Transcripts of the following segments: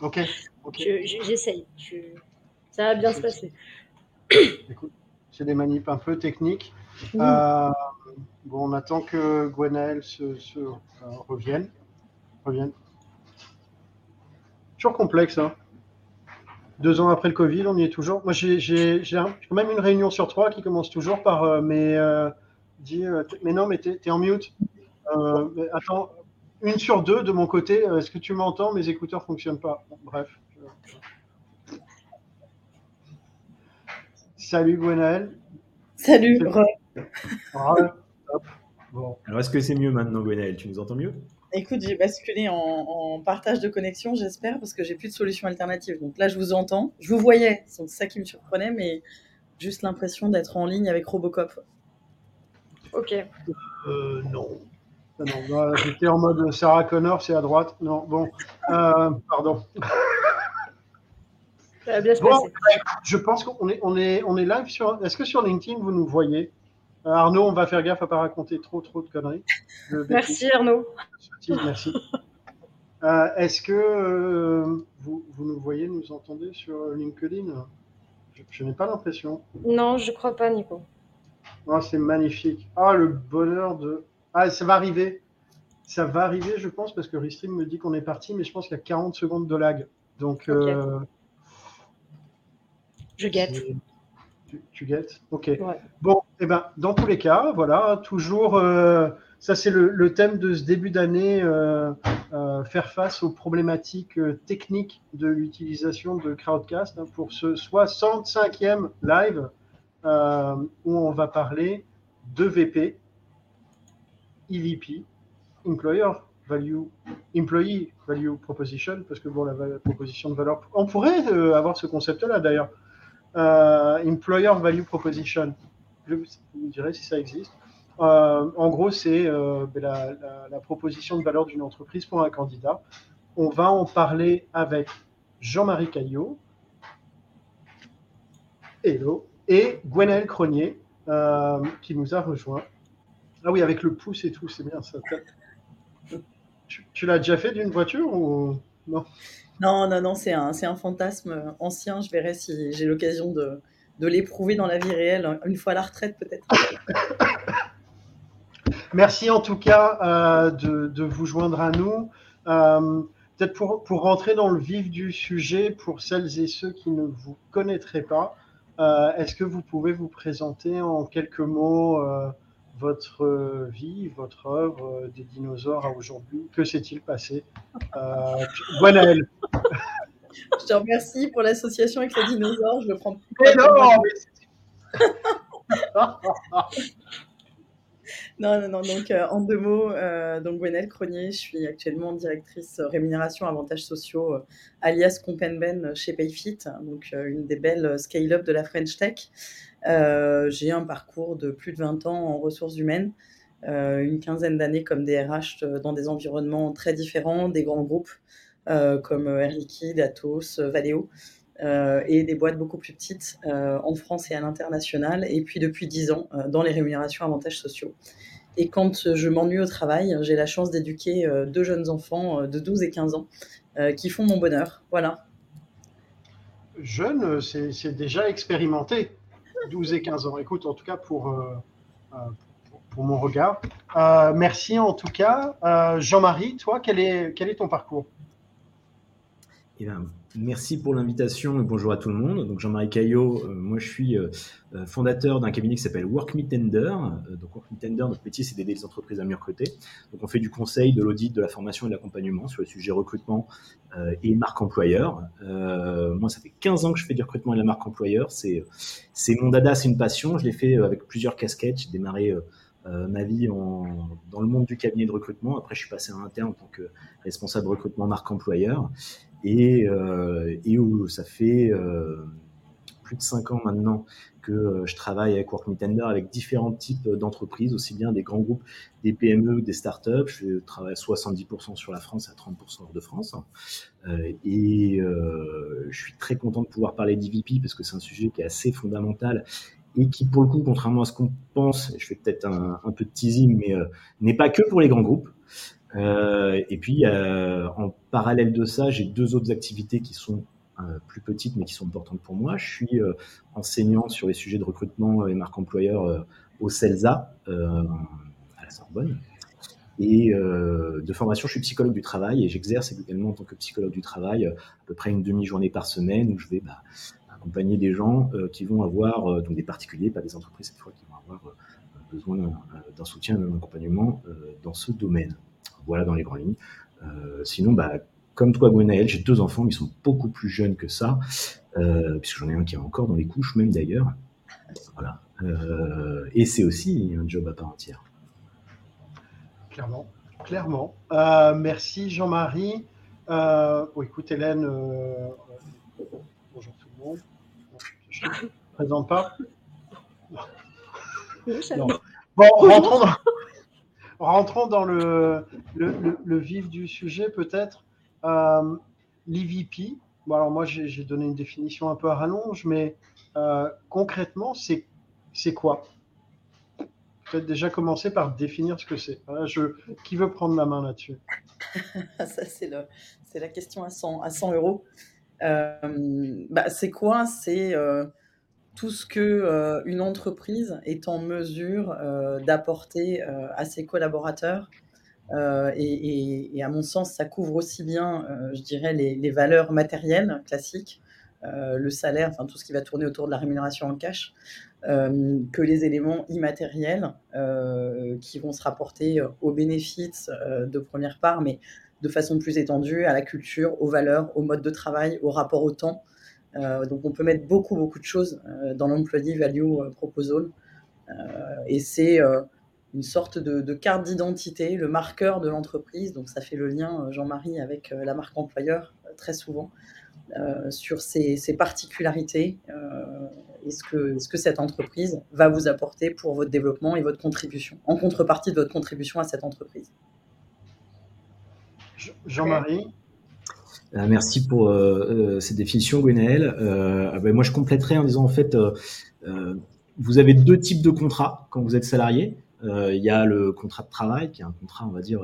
Ok. J'essaye. Ça va bien se passer. Écoute, c'est des manips un peu techniques. Euh, bon, on attend que Gwenaël se, se euh, revienne. revienne. Toujours complexe, hein. Deux ans après le Covid, on y est toujours. Moi, j'ai quand même une réunion sur trois qui commence toujours par euh, mais, dit, mais non, mais t'es es en mute. attends, une sur deux de mon côté. Est-ce que tu m'entends? Mes écouteurs fonctionnent pas. bref. Salut Gwenaël. Salut. Alors, est-ce que c'est mieux maintenant, Gwenaël Tu nous entends mieux? Écoute, j'ai basculé en, partage de connexion, j'espère, parce que j'ai plus de solution alternative. Donc là, je vous entends. Je vous voyais, c'est ça qui me surprenait, mais juste l'impression d'être en ligne avec Robocop. Ok. Euh, non. Non J'étais en mode Sarah Connor, c'est à droite. Non, bon. Euh, pardon. je pense qu'on est, on est, on est live sur. Est-ce que sur LinkedIn, vous nous voyez? Euh, Arnaud, on va faire gaffe à ne pas raconter trop, trop de conneries. Merci Arnaud. Merci. Euh, est-ce que vous, vous, nous voyez, nous entendez sur LinkedIn? Je, n'ai pas l'impression. Non, je crois pas, Nico. Oh, c'est magnifique. Ah, le bonheur de. Ah, ça va arriver. Ça va arriver, je pense, parce que Restream me dit qu'on est parti, mais je pense qu'il y a 40 secondes de lag. Donc, je guette. Tu, tu guettes Ok. Bon, et eh ben, dans tous les cas, voilà, toujours, euh, ça c'est le, thème de ce début d'année, euh, euh, faire face aux problématiques techniques de l'utilisation de Crowdcast hein, pour ce 65e live où on va parler de VP, EVP, Employer Value, Employee Value Proposition, parce que bon, la proposition de valeur, on pourrait avoir ce concept-là d'ailleurs. Euh, employer Value Proposition. Je vous dirai si ça existe. Euh, en gros, c'est euh, ben, la, proposition de valeur d'une entreprise pour un candidat. On va en parler avec Jean-Marie Caillot, hello, et Gwenaël Cronier, qui nous a rejoint. Ah oui, avec le pouce et tout, c'est bien ça. Tu, tu l'as déjà fait d'une voiture ou non? Non, non, non, c'est un, un fantasme ancien. Je verrai si j'ai l'occasion de, de l'éprouver dans la vie réelle, une fois à la retraite peut-être. Merci en tout cas euh, de, de, vous joindre à nous. Euh, peut-être pour, pour, rentrer dans le vif du sujet, pour celles et ceux qui ne vous connaîtraient pas, euh, est-ce que vous pouvez vous présenter en quelques mots votre euh, vie, votre œuvre euh, des dinosaures à aujourd'hui? Que s'est-il passé? Euh, Je te remercie pour l'association avec les dinosaures. Je le prends. non, non, non, Donc, euh, en deux mots, donc Gwenelle Cronier, je suis actuellement directrice rémunération avantages sociaux, alias Compenben chez Payfit, donc une des belles scale-up de la French Tech. Euh, j'ai un parcours de plus de 20 ans en ressources humaines, euh, une quinzaine d'années comme DRH euh, dans des environnements très différents, des grands groupes comme Air Liquide, Atos, Valeo. et des boîtes beaucoup plus petites en France et à l'international, et puis depuis 10 ans dans les rémunérations avantages sociaux. Et quand je m'ennuie au travail, j'ai la chance d'éduquer deux jeunes enfants de 12 et 15 ans qui font mon bonheur. Voilà. Jeune, c'est déjà expérimenté. 12 et 15 ans. Écoute, en tout cas, pour, euh, euh, pour, mon regard. Euh, merci en tout cas. Jean-Marie, toi, quel est, quel est ton parcours? Eh bien, Merci pour l'invitation et bonjour à tout le monde. Donc Jean-Marie Caillot, euh, moi je suis euh, euh, fondateur d'un cabinet qui s'appelle Work Me Tender. donc Work notre métier c'est d'aider les entreprises à mieux recruter. Donc on fait du conseil, de l'audit, de la formation et de l'accompagnement sur le sujet recrutement et marque employeur. moi ça fait 15 ans que je fais du recrutement et de la marque employeur. C'est mon dada, c'est une passion. Je l'ai fait avec plusieurs casquettes. J'ai démarré ma vie dans le monde du cabinet de recrutement. Après, je suis passé à interne en tant que responsable recrutement marque employeur et, euh, et où ça fait euh, plus de cinq ans maintenant que euh, je travaille avec Work avec différents types d'entreprises, aussi bien des grands groupes, des PME, des startups. Je travaille à 70% sur la France à 30% hors de France. Et je suis très content de pouvoir parler d'EVP parce que c'est un sujet qui est assez fondamental et qui, pour le coup, contrairement à ce qu'on pense, je fais peut-être un, un, peu de teasing, mais n'est pas que pour les grands groupes. Et puis, en parallèle de ça, j'ai deux autres activités qui sont plus petites mais qui sont importantes pour moi. Je suis enseignant sur les sujets de recrutement et marque employeur au CELSA à la Sorbonne. Et euh, de formation, je suis psychologue du travail et j'exerce également en tant que psychologue du travail à peu près une demi-journée par semaine où je vais bah, accompagner des gens euh, qui vont avoir, euh, donc des particuliers, pas des entreprises cette fois, qui vont avoir besoin d'un soutien, d'un accompagnement dans ce domaine. Voilà dans les grandes lignes. sinon, bah, comme toi, Gwenaël, j'ai deux enfants, mais ils sont beaucoup plus jeunes que ça, puisque j'en ai un qui est encore dans les couches, même d'ailleurs. Voilà. et c'est aussi un job à part entière clairement. Clairement. Euh, merci Jean-Marie. Euh, écoute Hélène, euh, bonjour tout le monde. Je ne te présente pas. Bon, rentrons dans, le, le, vif du sujet peut-être. Euh, L'EVP, bon, alors moi j'ai donné une définition un peu à rallonge, mais concrètement, c'est quoi? Peut-être déjà commencer par définir ce que c'est. Qui veut prendre la main là-dessus? Ça, c'est, la question à 100, à 100 euros. Euh, bah, c'est quoi? C'est euh, tout ce que euh, une entreprise est en mesure d'apporter à ses collaborateurs. Et, à mon sens, ça couvre aussi bien, je dirais, les, valeurs matérielles classiques, le salaire, enfin tout ce qui va tourner autour de la rémunération en cash, euh, que les éléments immatériels euh, qui vont se rapporter euh, aux bénéfices de première part, mais de façon plus étendue à la culture, aux valeurs, au mode de travail, au rapport au temps. donc on peut mettre beaucoup, beaucoup de choses dans l'employee value proposal. et c'est une sorte de, de carte d'identité, le marqueur de l'entreprise. Donc ça fait le lien, Jean-Marie, avec la marque employeur très souvent. Euh, sur ces, particularités euh, et ce que, ce que cette entreprise va vous apporter pour votre développement et votre contribution, en contrepartie de votre contribution à cette entreprise. Jean-Marie? Euh, Merci pour cette définition, Gwenaël. Ah ben, moi, je compléterai en disant en fait, vous avez deux types de contrats quand vous êtes salarié. Il y a le contrat de travail, qui est un contrat, on va dire,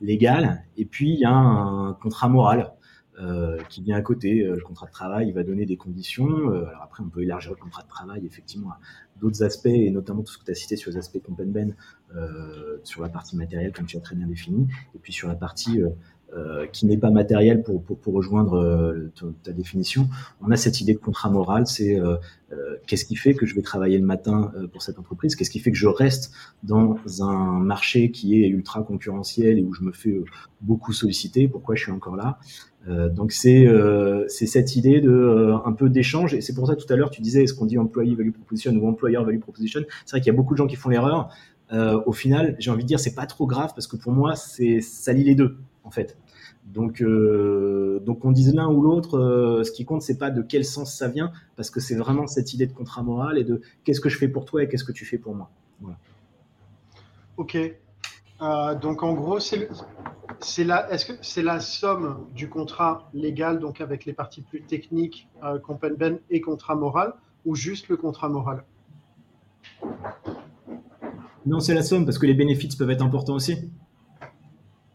légal, et puis il y a un contrat moral. Euh, qui vient à côté. Euh, le contrat de travail, il va donner des conditions. Euh, alors après, on peut élargir le contrat de travail effectivement à d'autres aspects, et notamment tout ce que tu as cité sur les aspects Compenben, euh, sur la partie matérielle, comme tu as très bien défini, et puis sur la partie euh, qui n'est pas matérielle pour, pour, pour rejoindre ta, définition. On a cette idée de contrat moral, c'est qu'est-ce qui fait que je vais travailler le matin pour cette entreprise, qu'est-ce qui fait que je reste dans un marché qui est ultra concurrentiel et où je me fais beaucoup solliciter, pourquoi je suis encore là? Euh, donc c'est euh, c'est cette idée de euh, un peu d'échange. Et c'est pour ça tout à l'heure tu disais est-ce qu'on dit employee value proposition ou employer value proposition? C'est vrai qu'il y a beaucoup de gens qui font l'erreur. Au final j'ai envie de dire c'est pas trop grave parce que pour moi c'est ça lie les deux en fait donc donc on dise l'un ou l'autre ce qui compte c'est pas de quel sens ça vient parce que c'est vraiment cette idée de contrat moral et de qu'est-ce que je fais pour toi et qu'est-ce que tu fais pour moi voilà. ok euh, donc en gros, c'est la, est-ce que c'est la somme du contrat légal, donc avec les parties plus techniques, euh, ben et contrat moral, ou juste le contrat moral? Non, c'est la somme parce que les bénéfices peuvent être importants aussi.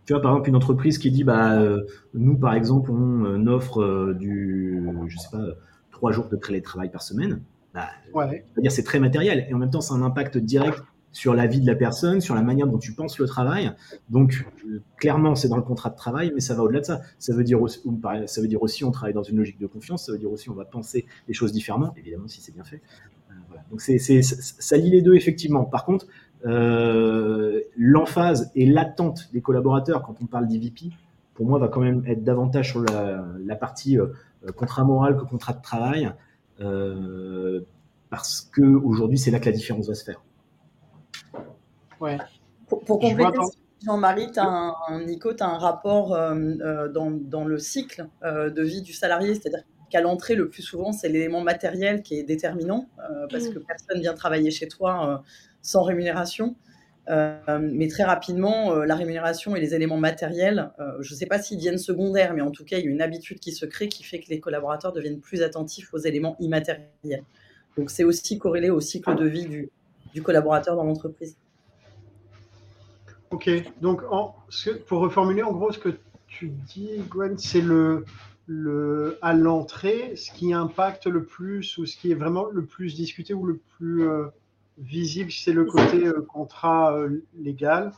Tu vois, par exemple, une entreprise qui dit, bah, euh, nous, par exemple, on euh, offre du, je sais pas, trois jours de télétravail par semaine. Bah, ouais. dire c'est très matériel et en même temps, c'est un impact direct sur la vie de la personne, sur la manière dont tu penses le travail. Donc, clairement, c'est dans le contrat de travail, mais ça va au-delà de ça. Ça veut, dire aussi, ça veut dire aussi on travaille dans une logique de confiance, ça veut dire aussi on va penser les choses différemment, évidemment, si c'est bien fait. Euh, Donc, c'est, ça lie les deux, effectivement. Par contre, euh, l'emphase et l'attente des collaborateurs quand on parle d'IVP, pour moi, va quand même être davantage sur la, partie euh, contrat moral que contrat de travail, parce que aujourd'hui, c'est là que la différence va se faire. Pour, compléter, Jean-Marie, un, Nico, tu as un rapport euh, euh, dans, le cycle euh, de vie du salarié, c'est-à-dire qu'à l'entrée, le plus souvent, c'est l'élément matériel qui est déterminant, parce mm. que personne vient travailler chez toi sans rémunération. mais très rapidement, la rémunération et les éléments matériels, je ne sais pas s'ils viennent secondaires, mais en tout cas, il y a une habitude qui se crée qui fait que les collaborateurs deviennent plus attentifs aux éléments immatériels. Donc, c'est aussi corrélé au cycle de vie du, collaborateur dans l'entreprise. Ok, donc pour reformuler en gros ce que tu dis, Gwen, c'est le, à l'entrée, ce qui impacte le plus ou ce qui est vraiment le plus discuté ou le plus euh, visible, c'est le côté euh, contrat euh, légal,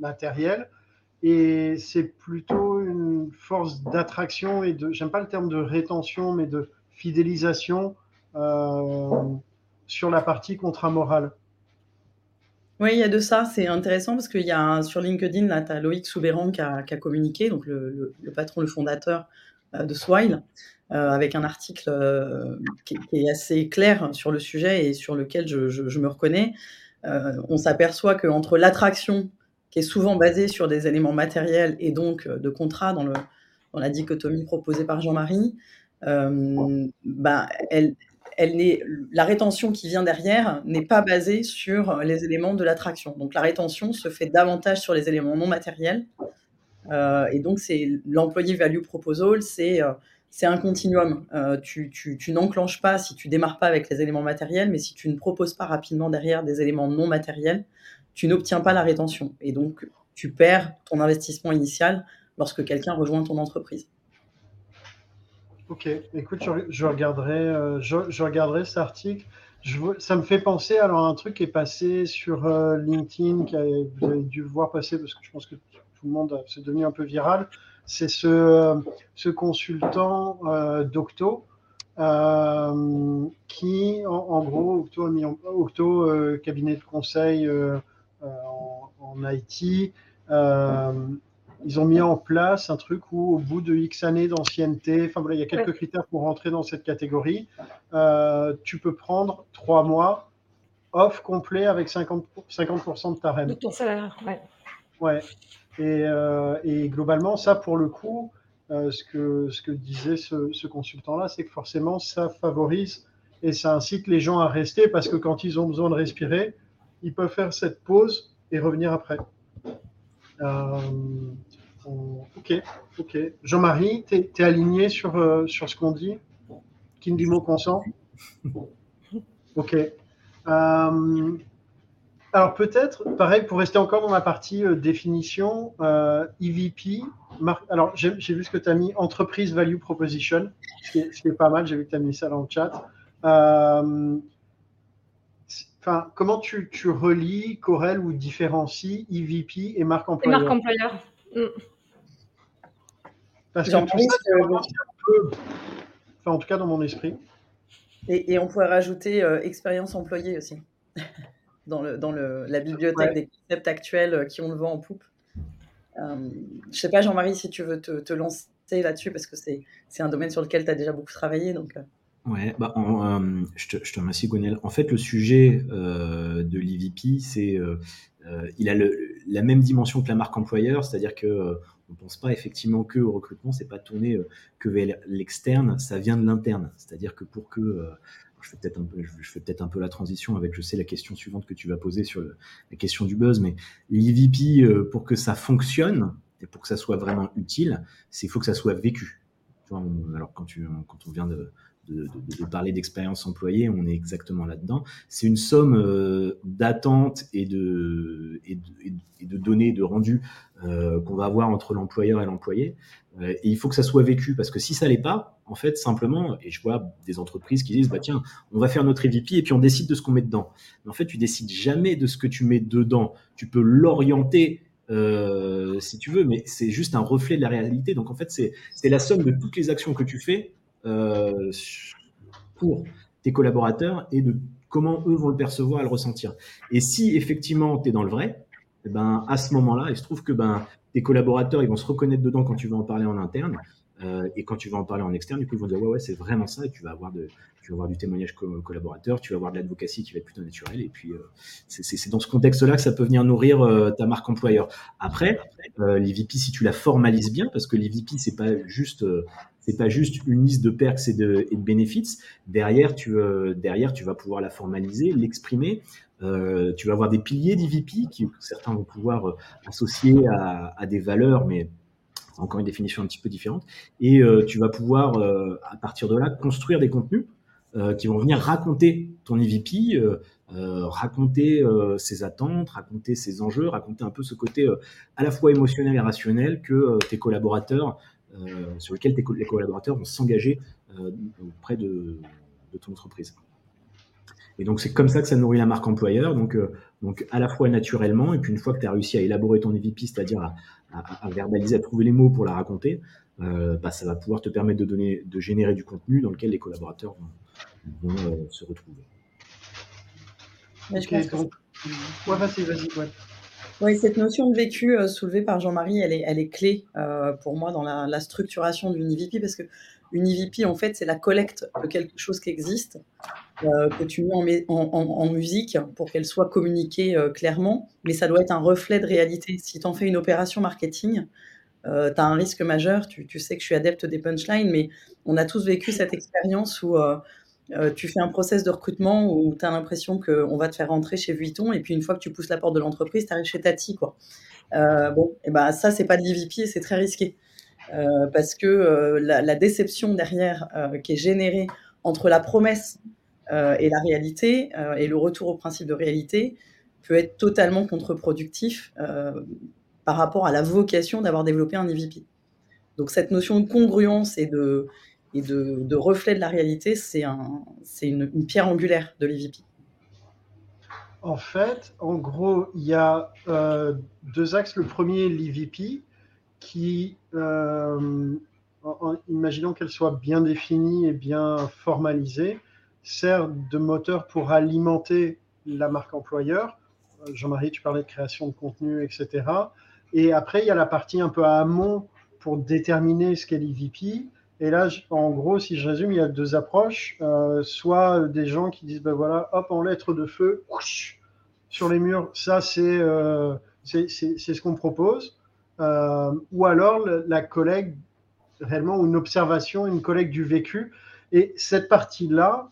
matériel. Et c'est plutôt une force d'attraction et de, j'aime pas le terme de rétention, mais de fidélisation sur la partie contrat moral. Oui, il y a de ça. C'est intéressant parce qu'il y a sur LinkedIn, là, tu as Loïc Soubéran qui a, qui a communiqué, donc le, le, patron, le fondateur euh, de Swile, euh, avec un article euh, qui, est assez clair sur le sujet et sur lequel je, me reconnais. on s'aperçoit qu'entre l'attraction, qui est souvent basée sur des éléments matériels et donc de contrat dans, la dichotomie proposée par Jean-Marie, elle la rétention qui vient derrière n'est pas basée sur les éléments de l'attraction. Donc la rétention se fait davantage sur les éléments non matériels. Euh, et donc c'est l'employé value proposal, c'est euh, c'est un continuum. Euh, tu, tu, n'enclenches pas si tu démarres pas avec les éléments matériels, mais si tu ne proposes pas rapidement derrière des éléments non matériels, tu n'obtiens pas la rétention. Et donc tu perds ton investissement initial lorsque quelqu'un rejoint ton entreprise. Ok, écoute, je, regarderai, je, regarderai cet article. Ça me fait penser alors à un truc qui est passé sur LinkedIn, que vous avez dû voir passer parce que je pense que tout le monde, c'est devenu un peu viral. C'est ce, ce consultant euh, d'Octo qui, en, gros, Octo, a mis en, Octo cabinet de conseil en, en, IT ils ont mis en place un truc où, au bout de X années d'ancienneté, enfin voilà, il y a quelques critères pour rentrer dans cette catégorie. Euh, tu peux prendre trois mois off complet avec 50%, 50 de ta REM. De ton salaire, ouais. Ouais. Et, euh, et, globalement, ça, pour le coup, euh, ce, que, disait ce, consultant-là, c'est que forcément, ça favorise et ça incite les gens à rester parce que quand ils ont besoin de respirer, ils peuvent faire cette pause et revenir après. Euh, ok, ok. Jean-Marie, tu es, aligné sur, sur ce qu'on dit? Qui dit mot consent? Ok. Euh, alors peut-être, pareil, pour rester encore dans la partie définition, EVP, alors j'ai vu ce que tu as mis, Entreprise Value Proposition, ce qui est, pas mal, j'ai vu que tu as mis ça dans le chat comment tu, tu relis, Corel ou différencies EVP et marque employeur? marque employeur. Mm. Parce que tout ça, un peu, enfin, en tout cas dans mon esprit. Et, on pourrait rajouter euh, expérience employée aussi, dans, le, dans le, la bibliothèque des concepts actuels euh, qui ont le vent en poupe. Euh, je sais pas, Jean-Marie, si tu veux te, te lancer là-dessus, parce que c'est un domaine sur lequel tu as déjà beaucoup travaillé. Donc, euh. Ouais, bah, euh, je, te, je, te, remercie, Gonel. En fait, le sujet euh, de l'EVP, c'est il a le, la même dimension que la marque employeur, c'est-à-dire que on pense pas effectivement que au recrutement, c'est pas tourné que vers l'externe, ça vient de l'interne. C'est-à-dire que pour que je fais peut-être un peu, je fais peut-être un peu la transition avec, je sais, la question suivante que tu vas poser sur la question du buzz, mais l'EVP, pour que ça fonctionne et pour que ça soit vraiment utile, c'est faut que ça soit vécu. alors quand tu, quand on vient de de, parler d'expérience employée, on est exactement là-dedans. C'est une somme euh, d'attentes et de, et, de, données, de rendus euh, qu'on va avoir entre l'employeur et l'employé. Euh, et il faut que ça soit vécu parce que si ça l'est pas, en fait, simplement, et je vois des entreprises qui disent, bah tiens, on va faire notre EVP et puis on décide de ce qu'on met dedans. Mais en fait, tu décides jamais de ce que tu mets dedans. Tu peux l'orienter si tu veux, mais c'est juste un reflet de la réalité. Donc en fait, c'est la somme de toutes les actions que tu fais euh, pour tes collaborateurs et de comment eux vont le percevoir et le ressentir. Et si effectivement tu es dans le vrai, eh ben, à ce moment-là, il se trouve que ben, tes collaborateurs ils vont se reconnaître dedans quand tu vas en parler en interne. Euh, et quand tu vas en parler en externe, du coup, ils vont dire ouais, ouais, c'est vraiment ça. Et tu vas avoir, tu vas avoir du témoignage collaborateur, tu vas avoir de l'advocacy qui va être plutôt naturel. Et puis, euh, c'est dans ce contexte-là que ça peut venir nourrir ta marque employeur. Après, l'EVP, si tu la formalises bien, parce que l'EVP, c'est pas juste c'est pas juste une liste de perks et de, bénéfices. Derrière, tu, euh, derrière, tu vas pouvoir la formaliser, l'exprimer. Euh, tu vas avoir des piliers d'EVP qui certains vont pouvoir euh, associer à, des valeurs, mais encore une définition un petit peu différente. Et tu vas pouvoir, à partir de là, construire des contenus qui vont venir raconter ton EVP raconter ses attentes, raconter ses enjeux, raconter un peu ce côté à la fois émotionnel et rationnel que tes collaborateurs, sur lequel tes les collaborateurs vont s'engager auprès de, de ton entreprise. Et donc, c'est comme ça que ça nourrit la marque employeur. Donc, euh, donc à la fois naturellement, et puis une fois que tu as réussi à élaborer ton EVP, c'est-à-dire à, verbaliser, à trouver les mots pour la raconter, euh, bah, ça va pouvoir te permettre de, donner, de générer du contenu dans lequel les collaborateurs vont, euh, se retrouver. vas-y, vas-y. Oui, cette notion de vécu soulevée par Jean-Marie, elle est, elle est clé pour moi dans la, structuration d'une EVP parce que une EVP, en fait, c'est la collecte de quelque chose qui existe, euh, que tu mets en, musique pour qu'elle soit communiquée euh, clairement, mais ça doit être un reflet de réalité. Si tu en fais une opération marketing, euh, tu as un risque majeur. Tu, sais que je suis adepte des punchlines, mais on a tous vécu cette expérience où tu fais un process de recrutement où tu as l'impression qu'on va te faire rentrer chez Vuitton, et puis une fois que tu pousses la porte de l'entreprise, tu arrives chez Tati. Quoi. bon, et ben ça, c'est pas de l'EVP et c'est très risqué. Euh, parce que euh, la, déception derrière euh, qui est générée entre la promesse et la réalité et le retour au principe de réalité peut être totalement contre-productif par rapport à la vocation d'avoir développé un EVP. Donc cette notion de congruence et de, et de, reflet de la réalité, c'est un, une, pierre angulaire de l'EVP. En fait, en gros, il y a deux axes. Le premier, l'EVP, qui, euh, en, imaginons qu'elle soit bien définie et bien formalisée, sert de moteur pour alimenter la marque employeur. Euh, Jean-Marie, tu parlais de création de contenu, etc. Et après, il y a la partie un peu à amont pour déterminer ce qu'est l'EVP. Et là, en gros, si je résume, il y a deux approches. Euh, soit des gens qui disent, ben voilà, hop, en lettres de feu, sur les murs, ça, c'est c'est ce qu'on propose. Euh, ou alors la collègue, réellement, une observation, une collègue du vécu. Et cette partie-là,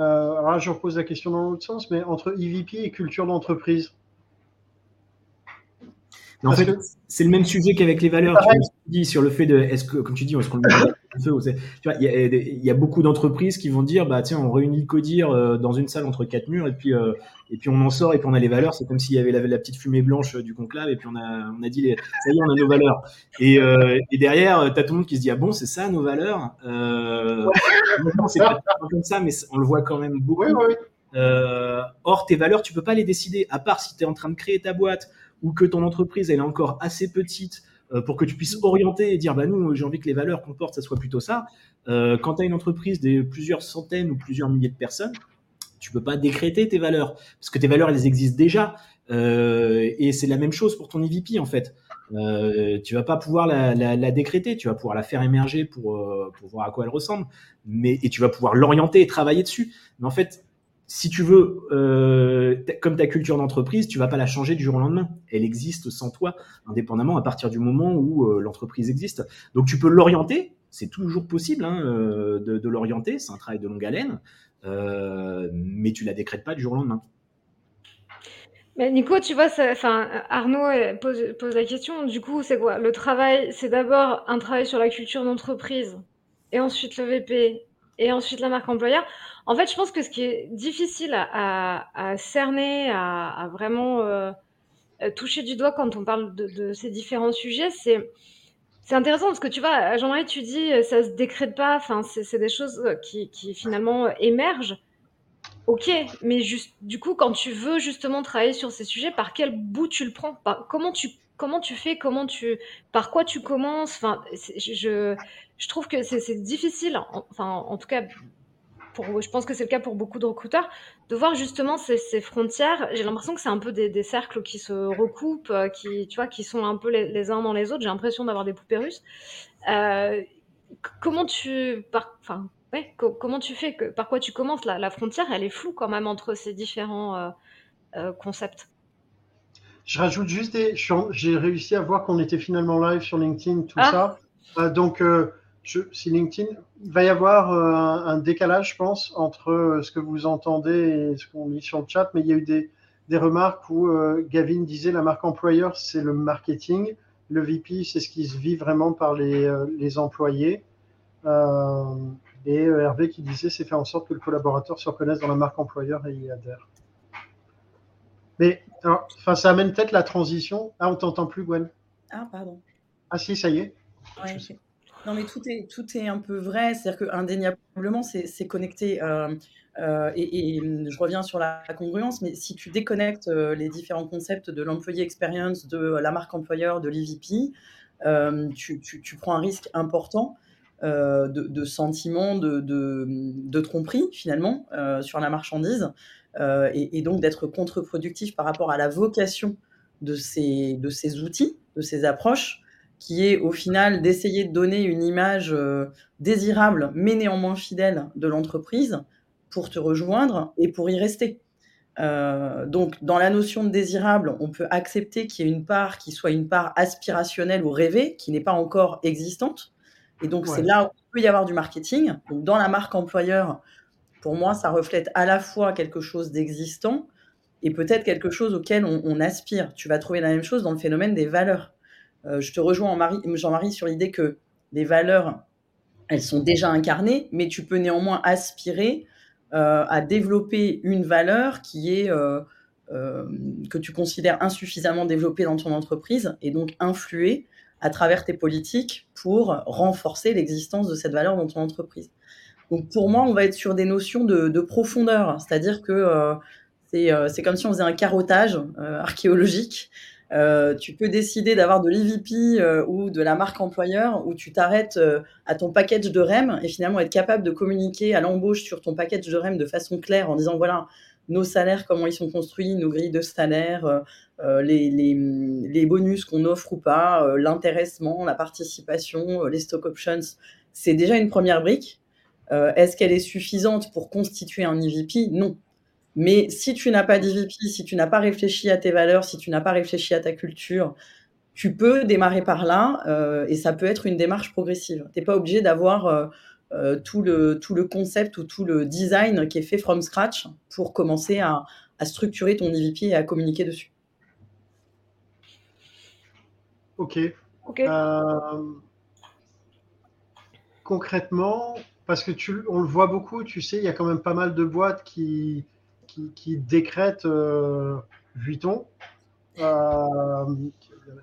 euh, alors là, je repose la question dans l'autre sens, mais entre EVP et culture d'entreprise. En fait, c'est le même sujet qu'avec les valeurs. Tu dis sur le fait de, est-ce que, comme tu dis, est-ce qu'on le tu vois, il y, a beaucoup d'entreprises qui vont dire, bah tiens, on réunit le codir euh, dans une salle entre quatre murs et puis euh, et puis on en sort et puis on a les valeurs. C'est comme s'il y avait la, petite fumée blanche euh, du conclave et puis on a on a dit, les, ça y est, on a nos valeurs. Et, et derrière, t'as tout le monde qui se dit, ah bon, c'est ça nos valeurs. Euh, c'est pas comme ça, mais on le voit quand même beaucoup. or, tes valeurs, tu peux pas les décider, à part si tu es en train de créer ta boîte ou que ton entreprise elle est encore assez petite euh, pour que tu puisses orienter et dire bah nous j'ai envie que les valeurs qu'on porte ça soit plutôt ça. Euh, quand tu as une entreprise de plusieurs centaines ou plusieurs milliers de personnes, tu peux pas décréter tes valeurs parce que tes valeurs elles existent déjà euh, et c'est la même chose pour ton EVP en fait. Euh, tu vas pas pouvoir la, la, la, décréter, tu vas pouvoir la faire émerger pour, euh, pour voir à quoi elle ressemble, mais et tu vas pouvoir l'orienter et travailler dessus. Mais en fait, si tu veux, euh, comme ta culture d'entreprise, tu vas pas la changer du jour au lendemain. Elle existe sans toi, indépendamment à partir du moment où euh, l'entreprise existe. Donc tu peux l'orienter, c'est toujours possible hein, euh, de, l'orienter, c'est un travail de longue haleine, mais tu la décrètes pas du jour au lendemain. Mais Nico, tu vois, Arnaud pose, pose la question. Du coup, c'est quoi? Le travail, c'est d'abord un travail sur la culture d'entreprise, et ensuite le VP, et ensuite la marque employeur. En fait, je pense que ce qui est difficile à, cerner, à, vraiment euh, toucher du doigt quand on parle de, ces différents sujets, c'est c'est intéressant parce que tu vois, Jean-Marie, tu dis ça se décrète pas. Enfin, c'est des choses qui, finalement émergent. Ok, mais juste, du coup, quand tu veux justement travailler sur ces sujets, par quel bout tu le prends? Comment tu comment tu fais Comment tu par quoi tu commences Enfin, je je trouve que c'est difficile. Enfin, en tout cas, je pense que c'est le cas pour beaucoup de recruteurs, de voir justement ces, frontières. J'ai l'impression que c'est un peu des, cercles qui se recoupent, euh, qui, tu vois, qui sont un peu les, uns dans les autres. J'ai l'impression d'avoir des poupées russes. Euh, comment tu, par, enfin, comment tu fais, que, par quoi tu commences? La, frontière, elle est floue quand même entre ces différents euh, concepts. Je rajoute juste des. J'ai réussi à voir qu'on était finalement live sur LinkedIn, tout ah. ça. donc, si LinkedIn, il va y avoir euh, un, décalage, je pense, entre euh, ce que vous entendez et ce qu'on lit sur le chat, mais il y a eu des, des remarques où euh, Gavin disait la marque employeur, c'est le marketing, le VP, c'est ce qui se vit vraiment par les, les employés. et Hervé qui disait, c'est faire en sorte que le collaborateur se reconnaisse dans la marque employeur et y adhère. Mais enfin, ça amène peut-être la transition. Ah, on t'entend plus, Gwen. Ah, pardon. Ah si, ça y est. non, mais tout est, tout est un peu vrai. C'est-à-dire qu'indéniablement, c'est connecté. Euh, euh, et, je reviens sur la congruence, mais si tu déconnectes euh, les différents concepts de l'employé experience, de la marque employeur, de l'EVP, tu, tu, prends un risque important de, de, sentiment de, de, tromperie, finalement, sur la marchandise, et, et, donc d'être contre-productif par rapport à la vocation de ces, de ces outils, de ces approches, qui est au final d'essayer de donner une image euh, désirable, mais néanmoins fidèle de l'entreprise pour te rejoindre et pour y rester. Euh, donc, dans la notion de désirable, on peut accepter qu'il y ait une part qui soit une part aspirationnelle ou rêvée, qui n'est pas encore existante. Et donc, c'est là où il peut y avoir du marketing. Donc, dans la marque employeur, pour moi, ça reflète à la fois quelque chose d'existant et peut-être quelque chose auquel on, aspire. Tu vas trouver la même chose dans le phénomène des valeurs. Euh, je te rejoins, Jean-Marie, sur l'idée que les valeurs, elles sont déjà incarnées, mais tu peux néanmoins aspirer euh, à développer une valeur qui est euh, que tu considères insuffisamment développée dans ton entreprise et donc influer à travers tes politiques pour renforcer l'existence de cette valeur dans ton entreprise. Donc pour moi, on va être sur des notions de, profondeur, c'est-à-dire que c'est comme si on faisait un carottage archéologique euh, tu peux décider d'avoir de l'EVP euh, ou de la marque employeur où tu t'arrêtes euh, à ton package de REM et finalement être capable de communiquer à l'embauche sur ton package de REM de façon claire en disant voilà nos salaires, comment ils sont construits, nos grilles de salaire, les, les, les, bonus qu'on offre ou pas, l'intéressement, la participation, les stock options. C'est déjà une première brique. Est-ce qu'elle est suffisante pour constituer un EVP Non. Mais si tu n'as pas d'EVP, si tu n'as pas réfléchi à tes valeurs, si tu n'as pas réfléchi à ta culture, tu peux démarrer par là euh, et ça peut être une démarche progressive. Tu n'es pas obligé d'avoir euh, euh, tout, le, tout le concept ou tout le design qui est fait from scratch pour commencer à, structurer ton EVP et à communiquer dessus. Ok. concrètement, parce que tu, on le voit beaucoup, tu sais, il y a quand même pas mal de boîtes qui, qui, décrète euh, Vuitton. Euh,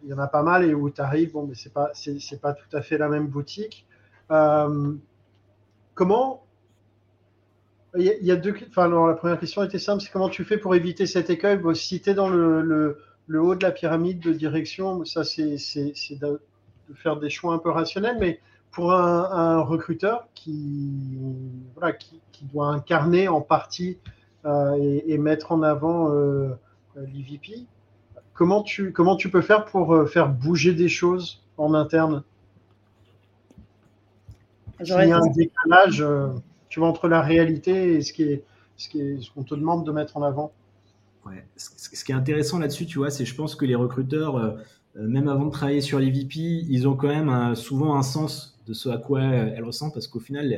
il y en a pas mal et où tu arrives, bon, mais c'est pas, c'est, pas tout à fait la même boutique. Euh, comment il y, a, deux. Enfin, alors, la première question était simple c'est comment tu fais pour éviter cet écueil? Si tu es dans le, le, haut de la pyramide de direction, ça, c'est, c'est, de, faire des choix un peu rationnels, mais pour un, un recruteur qui, voilà, qui, qui, doit incarner en partie euh, et, mettre en avant euh, l'EVP. Comment tu, comment tu peux faire pour euh, faire bouger des choses en interne? S'il y a un décalage, tu vois, entre la réalité et ce qui est ce qu'on te demande de mettre en avant. Ouais. Ce qui est intéressant là-dessus, tu vois, c'est je pense que les recruteurs, même avant de travailler sur l'EVP, ils ont quand même souvent un sens de ce à quoi elle ressemble, parce qu'au final,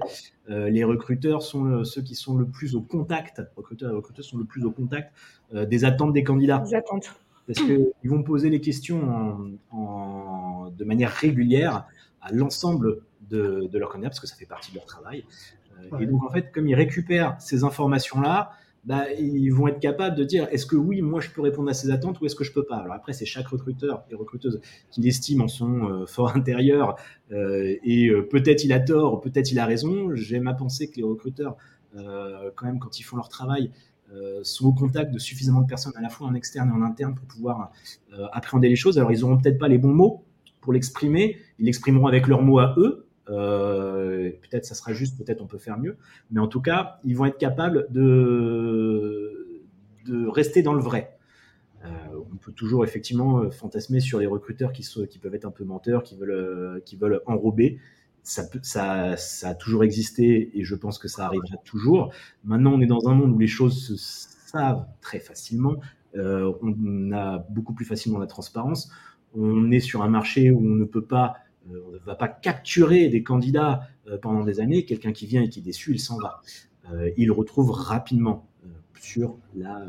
euh, les recruteurs sont ceux qui sont le plus au contact, recruteurs et recruteuses sont le plus au contact euh, des attentes des candidats. Des attentes. Parce qu'ils vont poser les questions en, de manière régulière à l'ensemble de, de, leurs candidats, parce que ça fait partie de leur travail. Euh, et donc, en fait, comme ils récupèrent ces informations-là, bah, ils vont être capables de dire est-ce que oui, moi je peux répondre à ces attentes ou est-ce que je peux pas? Alors après, c'est chaque recruteur et recruteuse qui l'estime en son euh, fort intérieur euh, et euh, peut-être il a tort, peut-être il a raison. J'aime à penser que les recruteurs, quand même, quand ils font leur travail, sont au contact de suffisamment de personnes à la fois en externe et en interne pour pouvoir appréhender les choses. Alors ils auront peut-être pas les bons mots pour l'exprimer, ils l'exprimeront avec leurs mots à eux, euh, peut-être ça sera juste, peut-être on peut faire mieux. Mais en tout cas, ils vont être capables de, rester dans le vrai. Euh, on peut toujours effectivement fantasmer sur les recruteurs qui, peuvent être un peu menteurs, qui veulent, qui veulent enrober. Ça, a toujours existé et je pense que ça arrivera toujours. Maintenant, on est dans un monde où les choses se savent très facilement. Euh, on a beaucoup plus facilement la transparence. On est sur un marché où on ne peut pas euh, on ne va pas capturer des candidats euh, pendant des années. Quelqu'un qui vient et qui est déçu, il s'en va. Euh, il retrouve rapidement sur la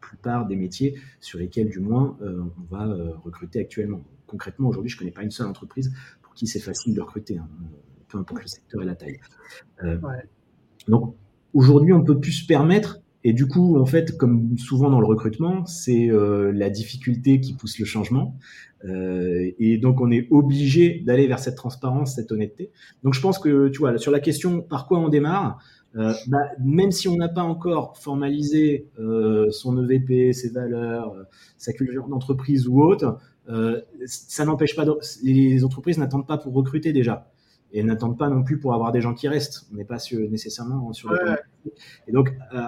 plupart des métiers sur lesquels, du moins, on va recruter actuellement. Concrètement, aujourd'hui, je ne connais pas une seule entreprise pour qui c'est facile de recruter, hein, peu importe le secteur et la taille. Donc, aujourd'hui, on peut plus se permettre Et du coup, en fait, comme souvent dans le recrutement, c'est euh, la difficulté qui pousse le changement. Euh, et donc, on est obligé d'aller vers cette transparence, cette honnêteté. Donc, je pense que, tu vois, sur la question par quoi on démarre, euh, bah, même si on n'a pas encore formalisé son EVP, ses valeurs, sa culture d'entreprise ou autre, ça n'empêche pas. De, les entreprises n'attendent pas pour recruter déjà. Et n'attendent pas non plus pour avoir des gens qui restent. On n'est pas sur, nécessairement sur le. Ouais. Et donc, euh,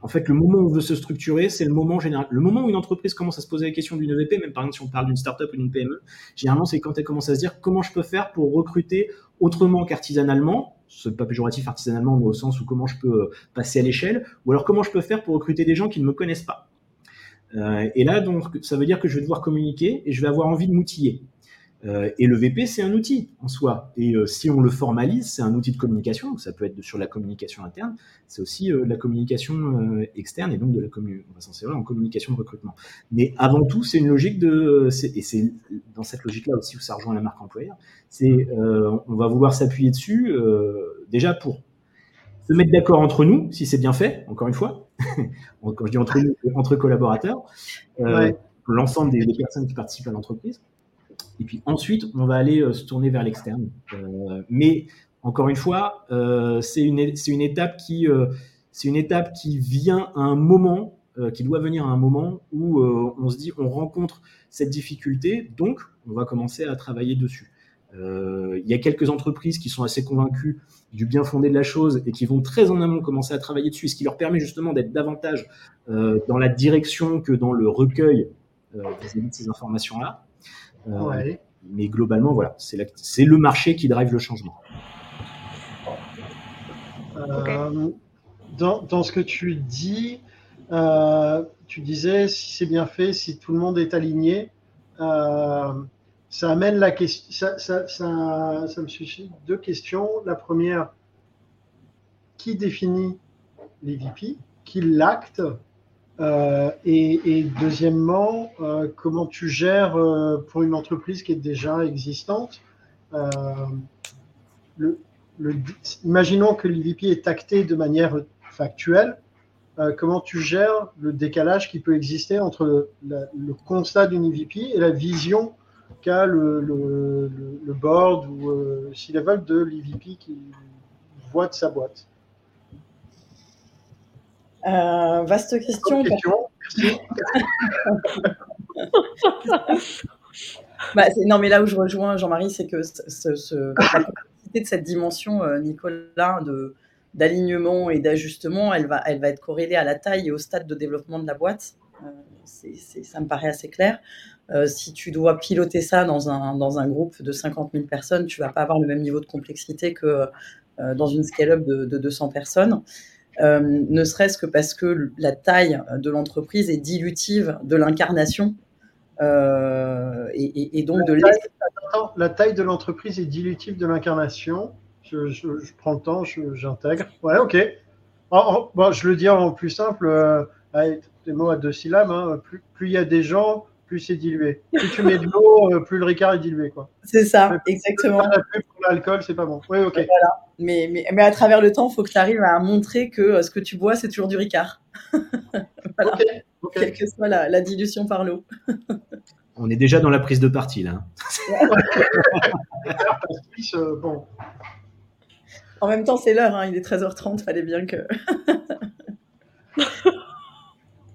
en fait, le moment où on veut se structurer, c'est le moment général. Le moment où une entreprise commence à se poser la question d'une EVP, même par exemple si on parle d'une startup ou d'une PME, généralement c'est quand elle commence à se dire comment je peux faire pour recruter autrement qu'artisanalement, c'est pas péjoratif artisanalement, mais au sens où comment je peux euh, passer à l'échelle, ou alors comment je peux faire pour recruter des gens qui ne me connaissent pas. Euh, et là, donc, ça veut dire que je vais devoir communiquer et je vais avoir envie de m'outiller. Euh, et le VP, c'est un outil en soi. Et euh, si on le formalise, c'est un outil de communication. Donc ça peut être sur la communication interne, c'est aussi euh, la communication externe et donc de la on va s'en servir en communication de recrutement. Mais avant tout, c'est une logique de, et c'est dans cette logique-là aussi où ça rejoint la marque employeur. C'est, on va vouloir s'appuyer dessus déjà pour se mettre d'accord entre nous, si c'est bien fait. Encore une fois, quand je dis entre nous, entre collaborateurs, Ouais. l'ensemble des, des personnes qui participent à l'entreprise. Et puis ensuite, on va aller euh, se tourner vers l'externe. Euh, mais encore une fois, euh, c'est une, étape qui, vient à un moment, qui doit venir à un moment où on se dit, on rencontre cette difficulté, donc on va commencer à travailler dessus. Il y a quelques entreprises qui sont assez convaincues du bien fondé de la chose et qui vont très en amont commencer à travailler dessus, ce qui leur permet justement d'être davantage dans la direction que dans le recueil vis-à-vis de ces informations-là. Euh, Ouais. mais globalement, voilà, c'est le marché qui drive le changement. Euh, dans, dans ce que tu dis, euh, tu disais si c'est bien fait, si tout le monde est aligné, euh, ça amène la question. Ça, ça, ça, ça me suscite deux questions. La première, qui définit les VP Qui l'acte? Euh, et, deuxièmement, euh, comment tu gères euh, pour une entreprise qui est déjà existante imaginons que l'IVP est acté de manière factuelle. comment tu gères le décalage qui peut exister entre le, constat d'une IVP et la vision qu'a le, board ou euh, C-level de l'IVP qui voit de sa boîte? Euh, vaste question. Bah, non, mais là où je rejoins Jean-Marie, c'est que ce, la complexité de cette dimension, euh, Nicolas, de d'alignement et d'ajustement, elle va, elle va être corrélée à la taille et au stade de développement de la boîte. Euh, ça me paraît assez clair. Euh, si tu dois piloter ça dans un, dans un groupe de 50 000 personnes, tu vas pas avoir le même niveau de complexité que dans une scale-up de, de 200 personnes. Euh, ne serait-ce que parce que la taille de l'entreprise est dilutive de l'incarnation euh, et, et- et donc de La l'essence. Attends, la taille de l'entreprise est dilutive de l'incarnation. Je, je- je prends le temps, j'intègre. Ouais, ok. En- en- bon, je le dis en plus simple, euh, avec des mots à deux syllabes. hein, plus il y a des gens, plus c'est dilué. Plus tu mets de l'eau, euh, plus le Ricard est dilué. Quoi. C'est ça, Mais- exactement. Plus pour l'alcool, c'est pas bon. Oui, ok. Mais, mais, mais à travers le temps, il faut que tu arrives à montrer que euh, ce que tu bois, c'est toujours du Ricard, voilà. Quelle que soit la, la dilution par l'eau. On est déjà dans la prise de parti là. Euh, bon. En même temps, c'est l'heure, hein, il est 13h30, fallait bien que.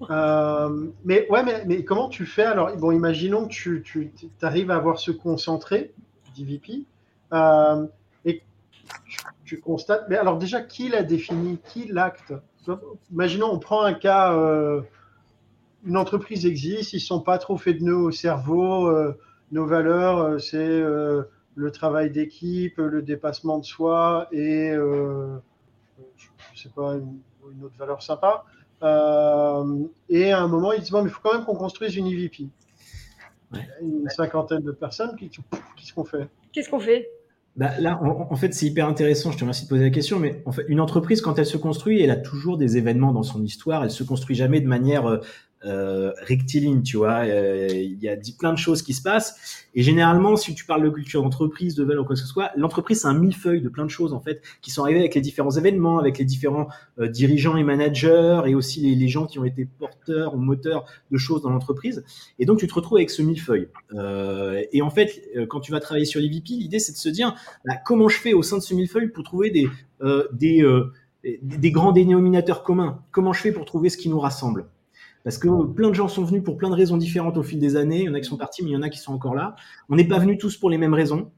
Euh, mais ouais, mais, comment tu fais alors? Bon, imaginons que tu, arrives à avoir ce concentré d'IVP euh, et tu, tu constates. Mais alors déjà, qui l'a défini? Qui l'acte? Imaginons, on prend un cas. euh, une entreprise existe, ils sont pas trop faits de nœuds au cerveau. euh, nos valeurs, c'est le travail d'équipe, le dépassement de soi et je sais pas une autre valeur sympa. Euh, et à un moment, ils disent bon, mais il faut quand même qu'on construise une EVP. Ouais. Une cinquantaine de personnes qui qu'est-ce qu'on fait Qu'est-ce qu'on fait? Bah, là, en, en fait, c'est hyper intéressant. Je te remercie de poser la question. Mais en fait, une entreprise, quand elle se construit, elle a toujours des événements dans son histoire. Elle se construit jamais de manière euh, rectiligne, tu vois. Euh, il y a plein de choses qui se passent. Et généralement, si tu parles de culture d'entreprise, de valeur ou quoi que ce soit, l'entreprise, c'est un millefeuille de plein de choses, en fait, qui sont arrivées avec les différents événements, avec les différents euh, dirigeants et managers, et aussi les, gens qui ont été porteurs ou moteurs de choses dans l'entreprise. Et donc, tu te retrouves avec ce millefeuille. Euh, et en fait, quand tu vas travailler sur les VP, l'idée, c'est de se dire, bah, comment je fais au sein de ce millefeuille pour trouver des, des, des grands dénominateurs communs? Comment je fais pour trouver ce qui nous rassemble? Parce que plein de gens sont venus pour plein de raisons différentes au fil des années. Il y en a qui sont partis, mais il y en a qui sont encore là. On n'est pas venus tous pour les mêmes raisons.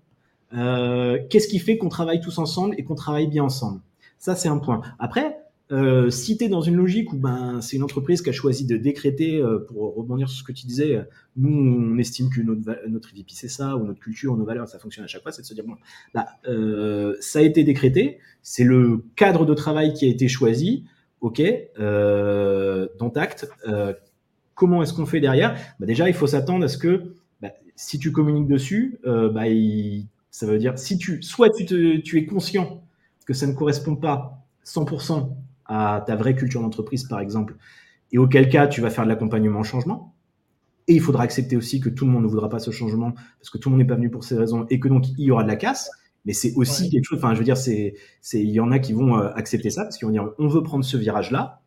Euh, Qu'est-ce qui fait qu'on travaille tous ensemble et qu'on travaille bien ensemble? Ça, c'est un point. Après, euh, si tu dans une logique où ben, c'est une entreprise qui a choisi de décréter, euh, pour rebondir sur ce que tu disais, nous, on estime que notre, notre EVP, c'est ça, ou notre culture, nos valeurs, ça fonctionne à chaque fois, c'est de se dire, bon, bah, euh, ça a été décrété, c'est le cadre de travail qui a été choisi, OK, euh, dont. Euh, comment est-ce qu'on fait derrière? Bah Déjà, il faut s'attendre à ce que bah, si tu communiques dessus, euh, bah, ça veut dire si tu soit tu, tu es conscient que ça ne correspond pas 100% à ta vraie culture d'entreprise, par exemple, et auquel cas tu vas faire de l'accompagnement au changement. Et il faudra accepter aussi que tout le monde ne voudra pas ce changement parce que tout le monde n'est pas venu pour ces raisons et que donc il y aura de la casse mais c'est aussi quelque chose. Enfin, je veux dire, c'est, c'est, il y en a qui vont euh, accepter ça parce qu'ils vont dire, on veut prendre ce virage-là,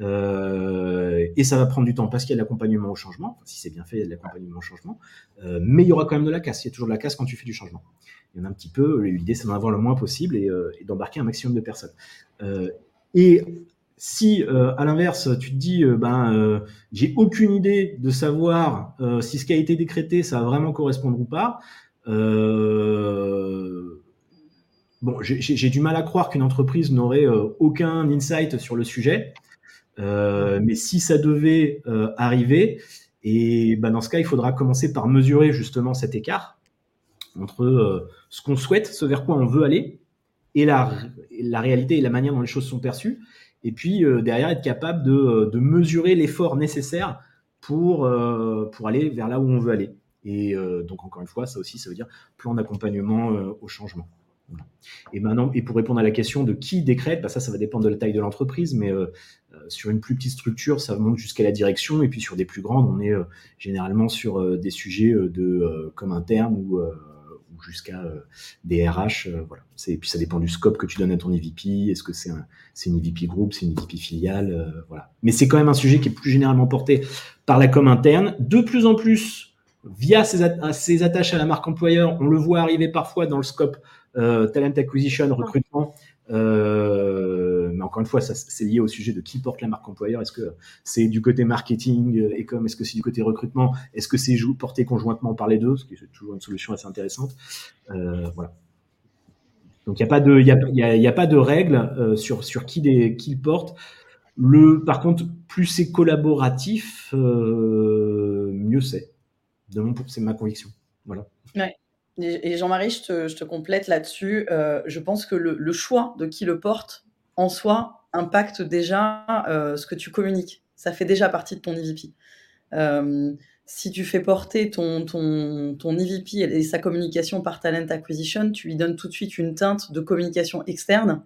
euh, et ça va prendre du temps parce qu'il y a de l'accompagnement au changement. si c'est bien fait, il y a de l'accompagnement au changement, euh, mais il y aura quand même de la casse. Il y a toujours de la casse quand tu fais du changement. Il y en a un petit peu. L'idée, c'est d'en avoir le moins possible et, euh, et d'embarquer un maximum de personnes. Euh, et si à l'inverse tu te dis ben j'ai aucune idée de savoir si ce qui a été décrété ça va vraiment correspondre ou pas euh, bon, j'ai du mal à croire qu'une entreprise n'aurait euh, aucun insight sur le sujet, euh, mais si ça devait arriver, et ben dans ce cas, il faudra commencer par mesurer justement cet écart entre ce qu'on souhaite, ce vers quoi on veut aller, et la, la, réalité et la manière dont les choses sont perçues, et puis derrière être capable de, de mesurer l'effort nécessaire pour, pour aller vers là où on veut aller. Et euh, donc, encore une fois, ça aussi, ça veut dire plan d'accompagnement euh, au changement. Et maintenant, et pour répondre à la question de qui décrète, bah ça, ça va dépendre de la taille de l'entreprise, mais euh, sur une plus petite structure, ça monte jusqu'à la direction, et puis sur des plus grandes, on est généralement sur des sujets de comme interne ou, jusqu'à des RH, voilà. Et puis ça dépend du scope que tu donnes à ton EVP. Est-ce que c'est un, une EVP groupe, c'est une EVP filiale, voilà. Mais c'est quand même un sujet qui est plus généralement porté par la com interne. De plus en plus, via ses, attaches à la marque employeur, on le voit arriver parfois dans le scope euh, talent acquisition, recrutement. Euh, mais encore une fois, c'est lié au sujet de qui porte la marque employeur. Est-ce que c'est du côté marketing euh, et comme est-ce que c'est du côté recrutement? Est-ce que c'est porté conjointement par les deux? Ce qui est toujours une solution assez intéressante. voilà. Donc il n'y a pas de, il y a, pas de règle sur sur qui des qui le porte. Le, par contre, plus c'est collaboratif, mieux c'est c'est ma conviction. Voilà. Et, Jean-Marie, je te, complète là-dessus. Euh, je pense que le, choix de qui le porte en soi impacte déjà euh, ce que tu communiques. Ça fait déjà partie de ton EVP. Euh, si tu fais porter ton, ton, ton EVP et sa communication par Talent Acquisition, tu lui donnes tout de suite une teinte de communication externe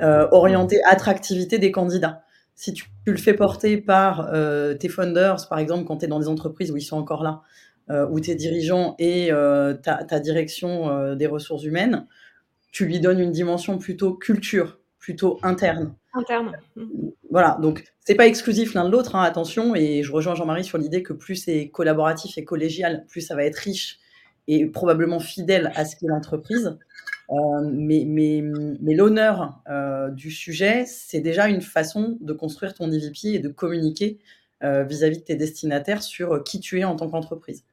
orientée attractivité des candidats si tu, le fais porter par tes funders, par exemple, quand tu es dans des entreprises où ils sont encore là, ou tes dirigeants et euh, ta, ta, direction des ressources humaines, tu lui donnes une dimension plutôt culture, plutôt interne. Interne. Voilà, donc c'est pas exclusif l'un de l'autre, hein, attention, et je rejoins Jean-Marie sur l'idée que plus c'est collaboratif et collégial, plus ça va être riche et probablement fidèle à ce qu'est l'entreprise. Euh, mais mais, mais l'honneur euh, du sujet, c'est déjà une façon de construire ton EVP et de communiquer euh, vis-à-vis de tes destinataires sur qui tu es en tant qu'entreprise.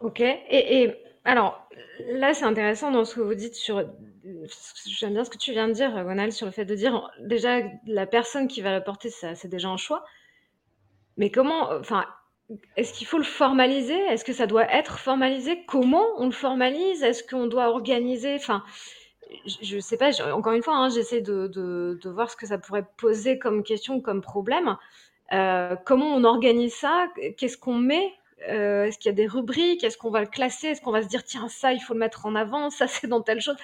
Ok. Et, et, alors, là, c'est intéressant dans ce que vous dites sur. J'aime bien ce que tu viens de dire, Gonal, sur le fait de dire déjà la personne qui va la porter, c'est déjà un choix. Mais comment. Enfin, est-ce qu'il faut le formaliser? Est-ce que ça doit être formalisé? Comment on le formalise? Est-ce qu'on doit organiser? Enfin, je ne sais pas. Encore une fois, hein, j'essaie de, voir ce que ça pourrait poser comme question, comme problème. Euh, comment on organise ça? Qu'est-ce qu'on met? Euh, Est-ce qu'il y a des rubriques? Est-ce qu'on va le classer? Est-ce qu'on va se dire tiens ça il faut le mettre en avant Ça c'est dans telle chose?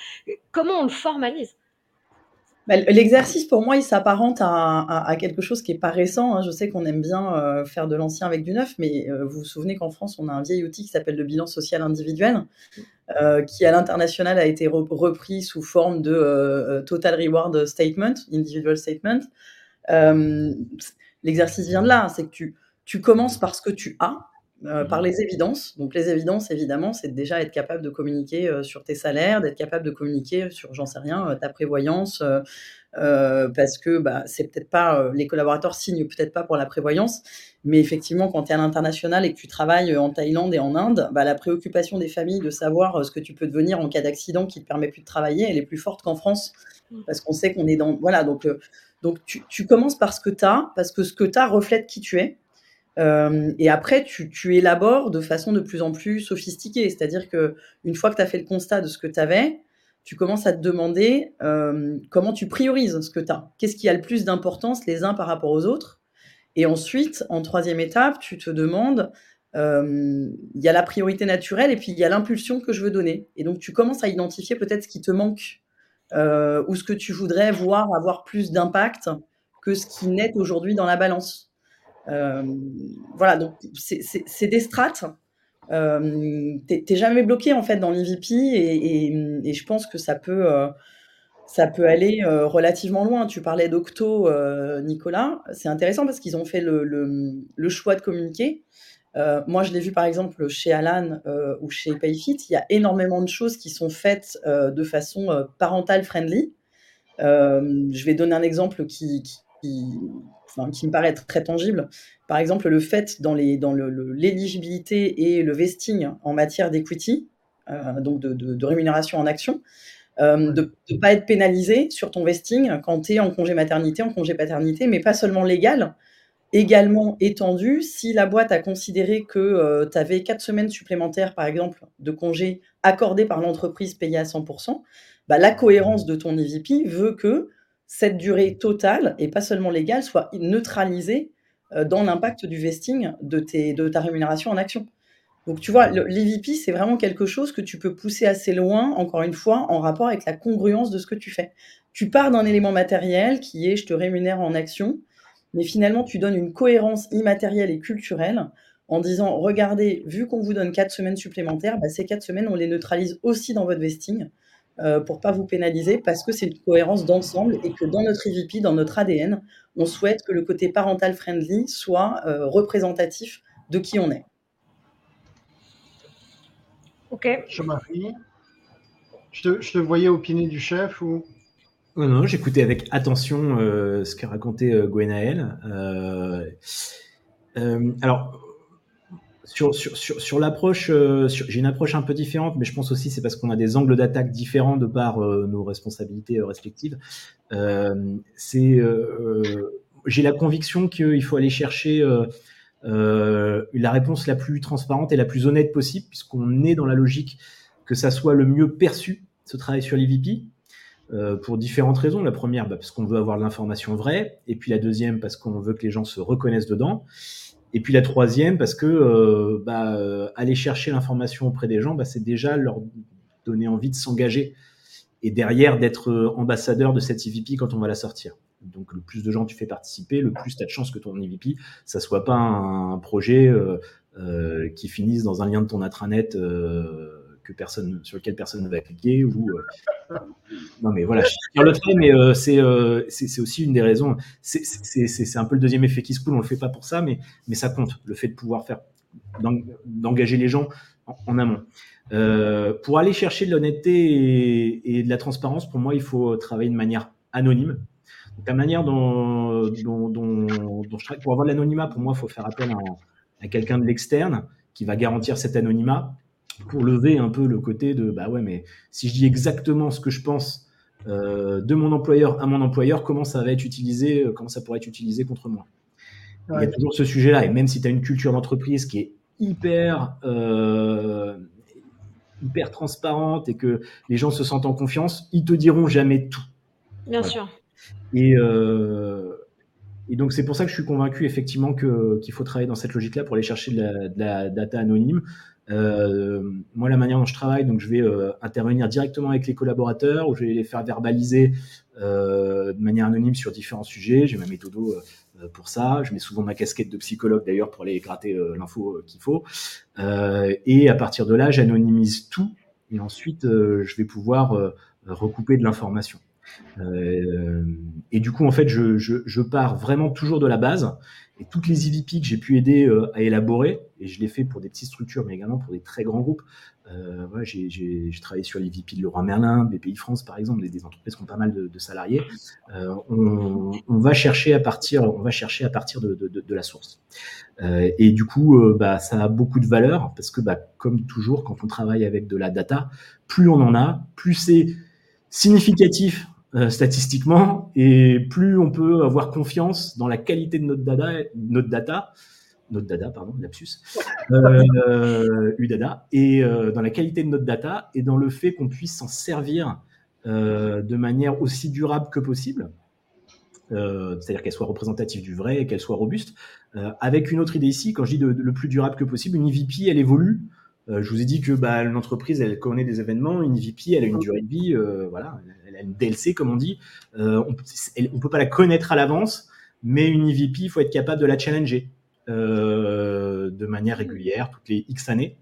Comment on le formalise? Bah, L'exercice, pour moi, il s'apparente à, quelque chose qui n'est pas récent. Hein. Je sais qu'on aime bien euh, faire de l'ancien avec du neuf, mais euh, vous vous souvenez qu'en France, on a un vieil outil qui s'appelle le bilan social individuel, qui à l'international a été repris sous forme de Total Reward Statement, Individual Statement. L'exercice vient de là, c'est que tu, tu commences par ce que tu as, euh, par les évidences. Donc les évidences, évidemment, c'est déjà être capable de communiquer euh, sur tes salaires, d'être capable de communiquer sur, j'en sais rien, euh, ta prévoyance, parce que bah, c'est peut-être pas, les collaborateurs signent peut-être pas pour la prévoyance, mais effectivement, quand tu es à l'international et que tu travailles en Thaïlande et en Inde, bah, la préoccupation des familles de savoir ce que tu peux devenir en cas d'accident qui te permet plus de travailler, elle est plus forte qu'en France, mmh. parce qu'on sait qu'on est dans... Voilà, donc, donc tu, tu commences par ce que tu as, parce que ce que tu as reflète qui tu es. Euh, et après, tu, tu, élabores de façon de plus en plus sophistiquée. C'est-à-dire que une fois que tu as fait le constat de ce que tu avais, tu commences à te demander euh, comment tu priorises ce que tu as. Qu'est-ce qui a le plus d'importance les uns par rapport aux autres? Et ensuite, en troisième étape, tu te demandes, euh, il y a la priorité naturelle et puis il y a l'impulsion que je veux donner. Et donc, tu commences à identifier peut-être ce qui te manque ou ce que tu voudrais voir avoir plus d'impact que ce qui n'est aujourd'hui dans la balance. Euh, voilà, donc c'est des strates. Euh, T'es jamais bloqué en fait dans l'EVP et, je pense que ça peut, euh, ça peut aller euh, relativement loin. Tu parlais d'Octo, Nicolas. C'est intéressant parce qu'ils ont fait le, choix de communiquer. Moi, je l'ai vu par exemple chez Alan ou chez Payfit, il y a énormément de choses qui sont faites de façon parentale friendly. je vais donner un exemple qui, qui me paraît très tangible. Par exemple, le fait dans l'éligibilité dans le, et le vesting en matière d'equity, euh, donc de, de, de, rémunération en action, euh, de ne pas être pénalisé sur ton vesting quand tu es en congé maternité, en congé paternité, mais pas seulement légal, également étendu. Si la boîte a considéré que euh, tu avais quatre semaines supplémentaires, par exemple, de congés accordés par l'entreprise payés à 100%, bah, la cohérence de ton EVP veut que cette durée totale, et pas seulement légale, soit neutralisée euh, dans l'impact du vesting de, tes, de ta rémunération en action. Donc tu vois, l'EVP, c'est vraiment quelque chose que tu peux pousser assez loin, encore une fois, en rapport avec la congruence de ce que tu fais. Tu pars d'un élément matériel qui est je te rémunère en action, mais finalement tu donnes une cohérence immatérielle et culturelle en disant regardez, vu qu'on vous donne quatre semaines supplémentaires, bah, ces quatre semaines, on les neutralise aussi dans votre vesting euh, pour pas vous pénaliser parce que c'est une cohérence d'ensemble et que dans notre EVP, dans notre ADN, on souhaite que le côté parental friendly soit euh, représentatif de qui on est. Ok. Jean-Marie, je te, je te voyais opiner du chef ou? Non, non, j'écoutais avec attention euh, ce qu'a raconté euh, Gwenaël. alors, sur, sur, sur, l'approche, euh, j'ai une approche un peu différente, mais je pense aussi c'est parce qu'on a des angles d'attaque différents de par euh, nos responsabilités euh, respectives. c'est, j'ai la conviction qu'il faut aller chercher la réponse la plus transparente et la plus honnête possible, puisqu'on est dans la logique que ça soit le mieux perçu ce travail sur l'EVP. pour différentes raisons. La première, bah, parce qu'on veut avoir l'information vraie, et puis la deuxième, parce qu'on veut que les gens se reconnaissent dedans. Et puis la troisième, parce que euh, bah, euh, aller chercher l'information auprès des gens, bah, c'est déjà leur donner envie de s'engager et derrière d'être euh, ambassadeur de cette EVP quand on va la sortir. Donc le plus de gens tu fais participer, le plus tu as de chances que ton EVP, ça soit pas un, projet euh, qui finisse dans un lien de ton intranet que personne, sur lequel personne ne va cliquer. Ou, euh, non, mais voilà, je le fait, mais euh, euh, c'est aussi une des raisons. C'est un peu le deuxième effet qui se coule. On le fait pas pour ça, mais, mais ça compte. Le fait de pouvoir faire, d'engager les gens en, amont. pour aller chercher de l'honnêteté et, de la transparence, pour moi, il faut travailler de manière anonyme. Donc, la manière dont, je travaille, pour avoir l'anonymat, pour moi, il faut faire appel à, à quelqu'un de l'externe qui va garantir cet anonymat pour lever un peu le côté de bah ouais, mais si je dis exactement ce que je pense euh, de mon employeur à mon employeur, comment ça va être utilisé, euh, comment ça pourrait être utilisé contre moi? Il y a toujours ce sujet-là, et même si tu as une culture d'entreprise qui est hyper, euh, hyper transparente et que les gens se sentent en confiance, ils te diront jamais tout. Bien sûr. Et, et donc c'est pour ça que je suis convaincu effectivement qu'il faut travailler dans cette logique-là pour aller chercher de la, de la data anonyme. Moi, la manière dont je travaille, donc je vais intervenir directement avec les collaborateurs, ou je vais les faire verbaliser de manière anonyme sur différents sujets. J'ai ma méthode pour ça. Je mets souvent ma casquette de psychologue d'ailleurs pour aller gratter l'info qu'il faut. et à partir de là, j'anonymise tout et ensuite je vais pouvoir recouper de l'information. Euh, et du coup, en fait, je, je, je, pars vraiment toujours de la base. Et toutes les EVP que j'ai pu aider euh, à élaborer, et je l'ai fait pour des petites structures, mais également pour des très grands groupes. Euh, voilà, j'ai travaillé sur les VP de Leroy Merlin, BPI France, par exemple, des, des, entreprises qui ont pas mal de, de salariés. Euh, on, on, va chercher à partir, on va chercher à partir de, de, de la source. Euh, et du coup, euh, bah, ça a beaucoup de valeur parce que, bah, comme toujours, quand on travaille avec de la data, plus on en a, plus c'est significatif euh, statistiquement, et plus on peut avoir confiance dans la qualité de notre data, notre data, pardon, lapsus, euh, UDADA, et euh, dans la qualité de notre data et dans le fait qu'on puisse s'en servir euh, de manière aussi durable que possible. C'est-à-dire qu'elle soit représentative du vrai et qu'elle soit robuste. avec une autre idée ici, quand je dis le plus durable que possible, une EVP, elle évolue euh, je vous ai dit que bah, l'entreprise, elle connaît des événements, une VP, elle a une durée de vie, euh, voilà, elle a une DLC comme on dit. Euh, on, ne peut pas la connaître à l'avance, mais une EVP, il faut être capable de la challenger de manière régulière, toutes les X années.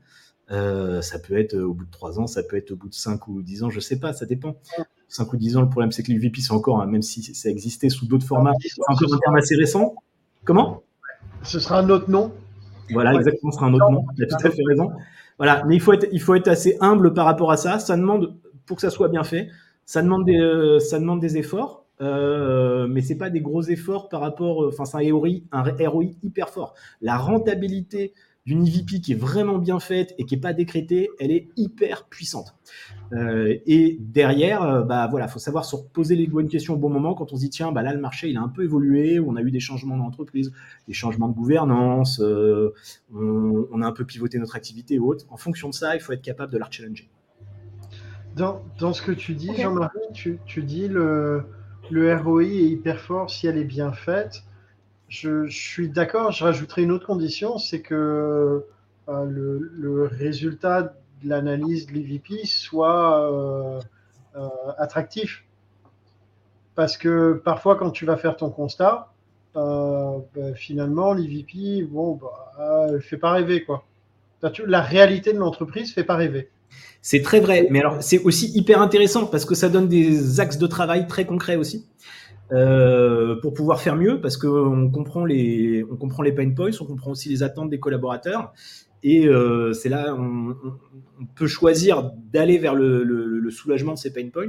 ça peut être au bout de 3 ans, ça peut être au bout de 5 ou 10 ans, je sais pas, ça dépend. 5 ou 10 ans, le problème c'est que les VP c'est encore, hein, même si ça existait sous d'autres formats, c'est encore un terme assez récent. Comment? Ce sera un autre nom? Voilà, exactement, ce sera un autre nom. Tu as tout à fait raison. Voilà, mais il faut être, il faut être assez humble par rapport à ça. Ça demande, pour que ça soit bien fait, ça demande des, euh, ça demande des efforts, euh, mais c'est pas des gros efforts par rapport, euh, enfin, c'est un ROI, un ROI hyper fort. La rentabilité d'une EVP qui est vraiment bien faite et qui est pas décrétée, elle est hyper puissante. Euh, et derrière, euh, bah voilà, faut savoir se poser les bonnes questions au bon moment quand on se dit tiens, bah là le marché il a un peu évolué, on a eu des changements dans l'entreprise, des changements de gouvernance, euh, on, on, a un peu pivoté notre activité ou autre. En fonction de ça, il faut être capable de la challenger. Dans, dans ce que tu dis, okay. Jean-Marie, tu, tu, dis le, le ROI est hyper fort si elle est bien faite. Je, suis d'accord, je rajouterai une autre condition, c'est que euh, le, résultat de l'analyse de l'EVP soit euh, euh, attractif. Parce que parfois, quand tu vas faire ton constat, ben, finalement, l'EVP, bon, bah, fait pas rêver, quoi. La réalité de l'entreprise fait pas rêver. C'est très vrai, mais alors c'est aussi hyper intéressant parce que ça donne des axes de travail très concrets aussi. Euh, pour pouvoir faire mieux parce qu'on comprend les on comprend les pain points, on comprend aussi les attentes des collaborateurs. Et euh, c'est là on, peut choisir d'aller vers le, le, soulagement de ces pain points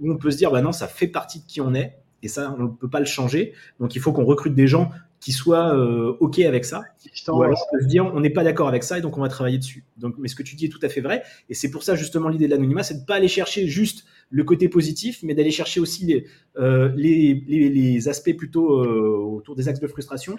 où on peut se dire bah non ça fait partie de qui on est et ça on ne peut pas le changer. Donc il faut qu'on recrute des gens qui soient euh, ok avec ça. Ou alors on peut se dire on n'est pas d'accord avec ça et donc on va travailler dessus. Donc mais ce que tu dis est tout à fait vrai. Et c'est pour ça justement l'idée de l'anonymat c'est de pas aller chercher juste le côté positif mais d'aller chercher aussi les, euh, les, les, les, aspects plutôt euh, autour des axes de frustration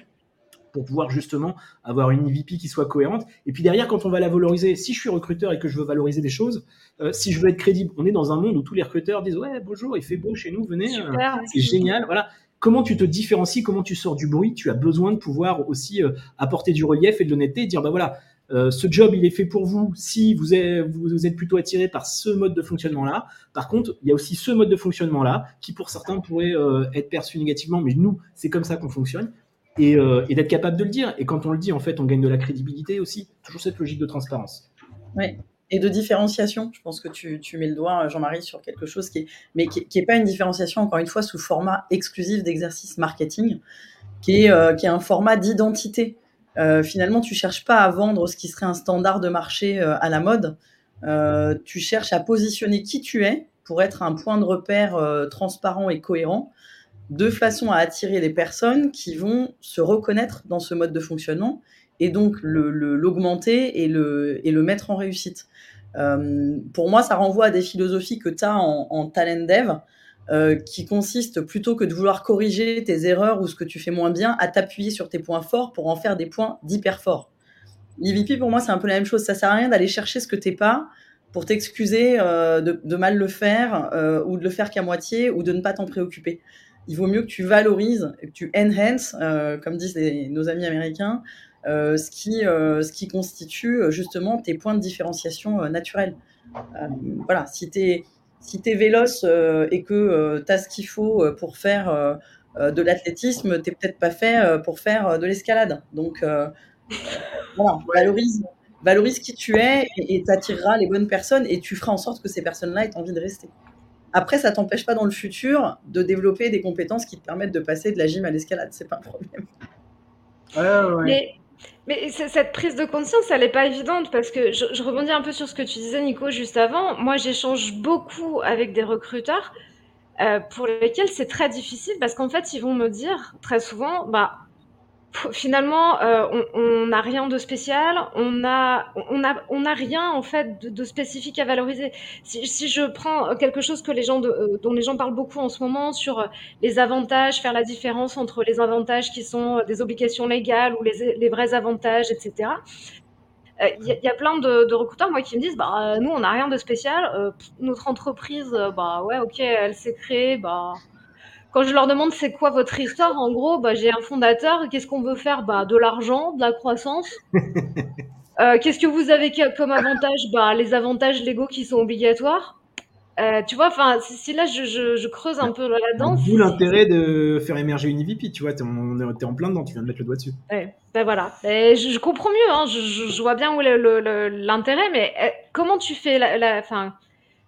pour pouvoir justement avoir une EVP qui soit cohérente. Et puis derrière, quand on va la valoriser, si je suis recruteur et que je veux valoriser des choses, euh, si je veux être crédible, on est dans un monde où tous les recruteurs disent ouais bonjour, il fait beau chez nous, venez, euh, c'est génial, voilà. Comment tu te différencies, comment tu sors du bruit Tu as besoin de pouvoir aussi euh, apporter du relief et de l'honnêteté et dire bah voilà, euh, ce job, il est fait pour vous si vous êtes, vous êtes plutôt attiré par ce mode de fonctionnement-là. Par contre, il y a aussi ce mode de fonctionnement-là qui, pour certains, pourrait euh, être perçu négativement, mais nous, c'est comme ça qu'on fonctionne et, et d'être capable de le dire. Et quand on le dit, en fait, on gagne de la crédibilité aussi. Toujours cette logique de transparence. Oui. Et de différenciation, je pense que tu, tu mets le doigt, Jean-Marie, sur quelque chose qui est, mais qui, qui est pas une différenciation, encore une fois, sous format exclusif d'exercice marketing, qui est, euh, qui est un format d'identité. Euh, finalement, tu cherches pas à vendre ce qui serait un standard de marché euh, à la mode. Euh, tu cherches à positionner qui tu es pour être un point de repère euh, transparent et cohérent de façon à attirer les personnes qui vont se reconnaître dans ce mode de fonctionnement et donc l'augmenter le, et, le, et le mettre en réussite. Euh, pour moi, ça renvoie à des philosophies que tu as en, en, talent dev, euh, qui consistent plutôt que de vouloir corriger tes erreurs ou ce que tu fais moins bien, à t'appuyer sur tes points forts pour en faire des points d'hyper forts. L'EVP, pour moi, c'est un peu la même chose. Ça sert à rien d'aller chercher ce que t'es pas pour t'excuser euh, de, mal le faire ou de le faire qu'à moitié ou de ne pas t'en préoccuper il vaut mieux que tu valorises, que tu enhance, euh, comme disent nos amis américains, ce, qui, ce qui constitue justement tes points de différenciation naturels. voilà, si tu es, si es véloce et que tu as ce qu'il faut pour faire de l'athlétisme, tu n'es peut-être pas fait pour faire de l'escalade. Donc, voilà, valorise, valorise qui tu es et tu attireras les bonnes personnes et tu feras en sorte que ces personnes-là aient envie de rester. Après, ça t'empêche pas dans le futur de développer des compétences qui te permettent de passer de la gym à l'escalade. C'est pas un problème. Mais, cette prise de conscience, elle n'est pas évidente parce que je, rebondis un peu sur ce que tu disais, Nico, juste avant. Moi, j'échange beaucoup avec des recruteurs euh, pour lesquels c'est très difficile parce qu'en fait, ils vont me dire très souvent, bah, finalement, euh, on n'a rien de spécial, on a, on a, on a rien en fait de, spécifique à valoriser. Si, je prends quelque chose que les gens euh, dont les gens parlent beaucoup en ce moment sur les avantages, faire la différence entre les avantages qui sont des obligations légales ou les, vrais avantages, etc. Il y, y, a plein de, de, recruteurs moi qui me disent bah nous on n'a rien de spécial, notre entreprise bah ouais ok elle s'est créée bah quand je leur demande c'est quoi votre histoire, en gros, bah, j'ai un fondateur. Qu'est-ce qu'on veut faire? Bah, De l'argent, de la croissance. Euh, qu'est-ce que vous avez comme avantage? Bah, Les avantages légaux qui sont obligatoires. Euh, tu vois, enfin, si là je, creuse un peu là-dedans. D'où l'intérêt de faire émerger une EVP, tu vois, t'es en, es en plein dedans, tu viens de mettre le doigt dessus. Ouais, ben voilà, je, comprends mieux, hein, je, vois bien où est l'intérêt, mais eh, comment tu fais la. Enfin,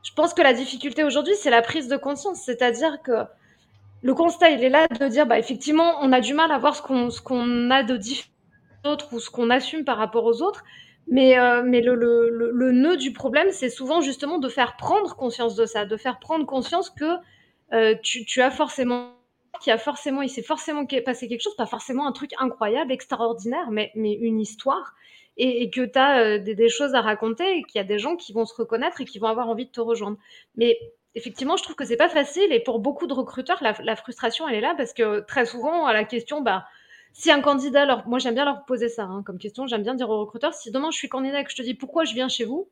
je pense que la difficulté aujourd'hui, c'est la prise de conscience, c'est-à-dire que le constat, il est là de dire, bah, effectivement, on a du mal à voir ce qu'on a de différent d'autres ou ce qu'on assume par rapport aux autres. Mais, euh, mais le, le, le, nœud du problème, c'est souvent justement de faire prendre conscience de ça, de faire prendre conscience que euh, tu, tu, as forcément, qu'il a forcément, il s'est forcément passé quelque chose, pas forcément un truc incroyable, extraordinaire, mais, mais une histoire, et, et que tu as euh, des, des, choses à raconter, et qu'il y a des gens qui vont se reconnaître et qui vont avoir envie de te rejoindre. Mais effectivement, je trouve que c'est pas facile et pour beaucoup de recruteurs, la, frustration elle est là parce que très souvent à la question, bah si un candidat, leur, moi j'aime bien leur poser ça hein, comme question, j'aime bien dire aux recruteurs, si demain je suis candidat et que je te dis pourquoi je viens chez vous,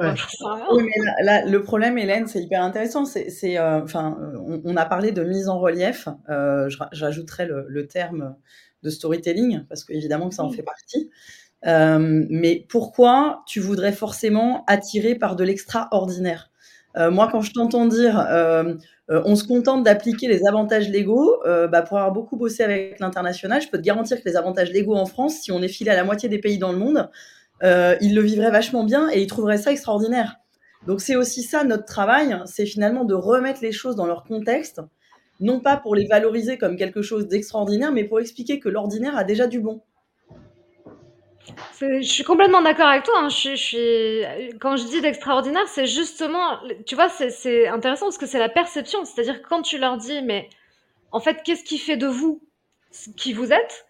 oui, mais là, le problème, Hélène, c'est hyper intéressant. C'est, euh, enfin, on, a parlé de mise en relief. Euh, J'ajouterais le, le, terme de storytelling parce qu'évidemment que ça en fait partie. Euh, mais pourquoi tu voudrais forcément attirer par de l'extraordinaire? Euh, Moi, quand je t'entends dire euh, on se contente d'appliquer les avantages légaux, bah, pour avoir beaucoup bossé avec l'international, je peux te garantir que les avantages légaux en France, si on est filé à la moitié des pays dans le monde, ils le vivraient vachement bien et ils trouveraient ça extraordinaire. Donc c'est aussi ça notre travail, c'est finalement de remettre les choses dans leur contexte, non pas pour les valoriser comme quelque chose d'extraordinaire, mais pour expliquer que l'ordinaire a déjà du bon. Je suis complètement d'accord avec toi. Hein. Je, suis, quand je dis d'extraordinaire, c'est justement, tu vois, c'est intéressant parce que c'est la perception. C'est-à-dire que quand tu leur dis, mais en fait, qu'est-ce qui fait de vous qui vous êtes?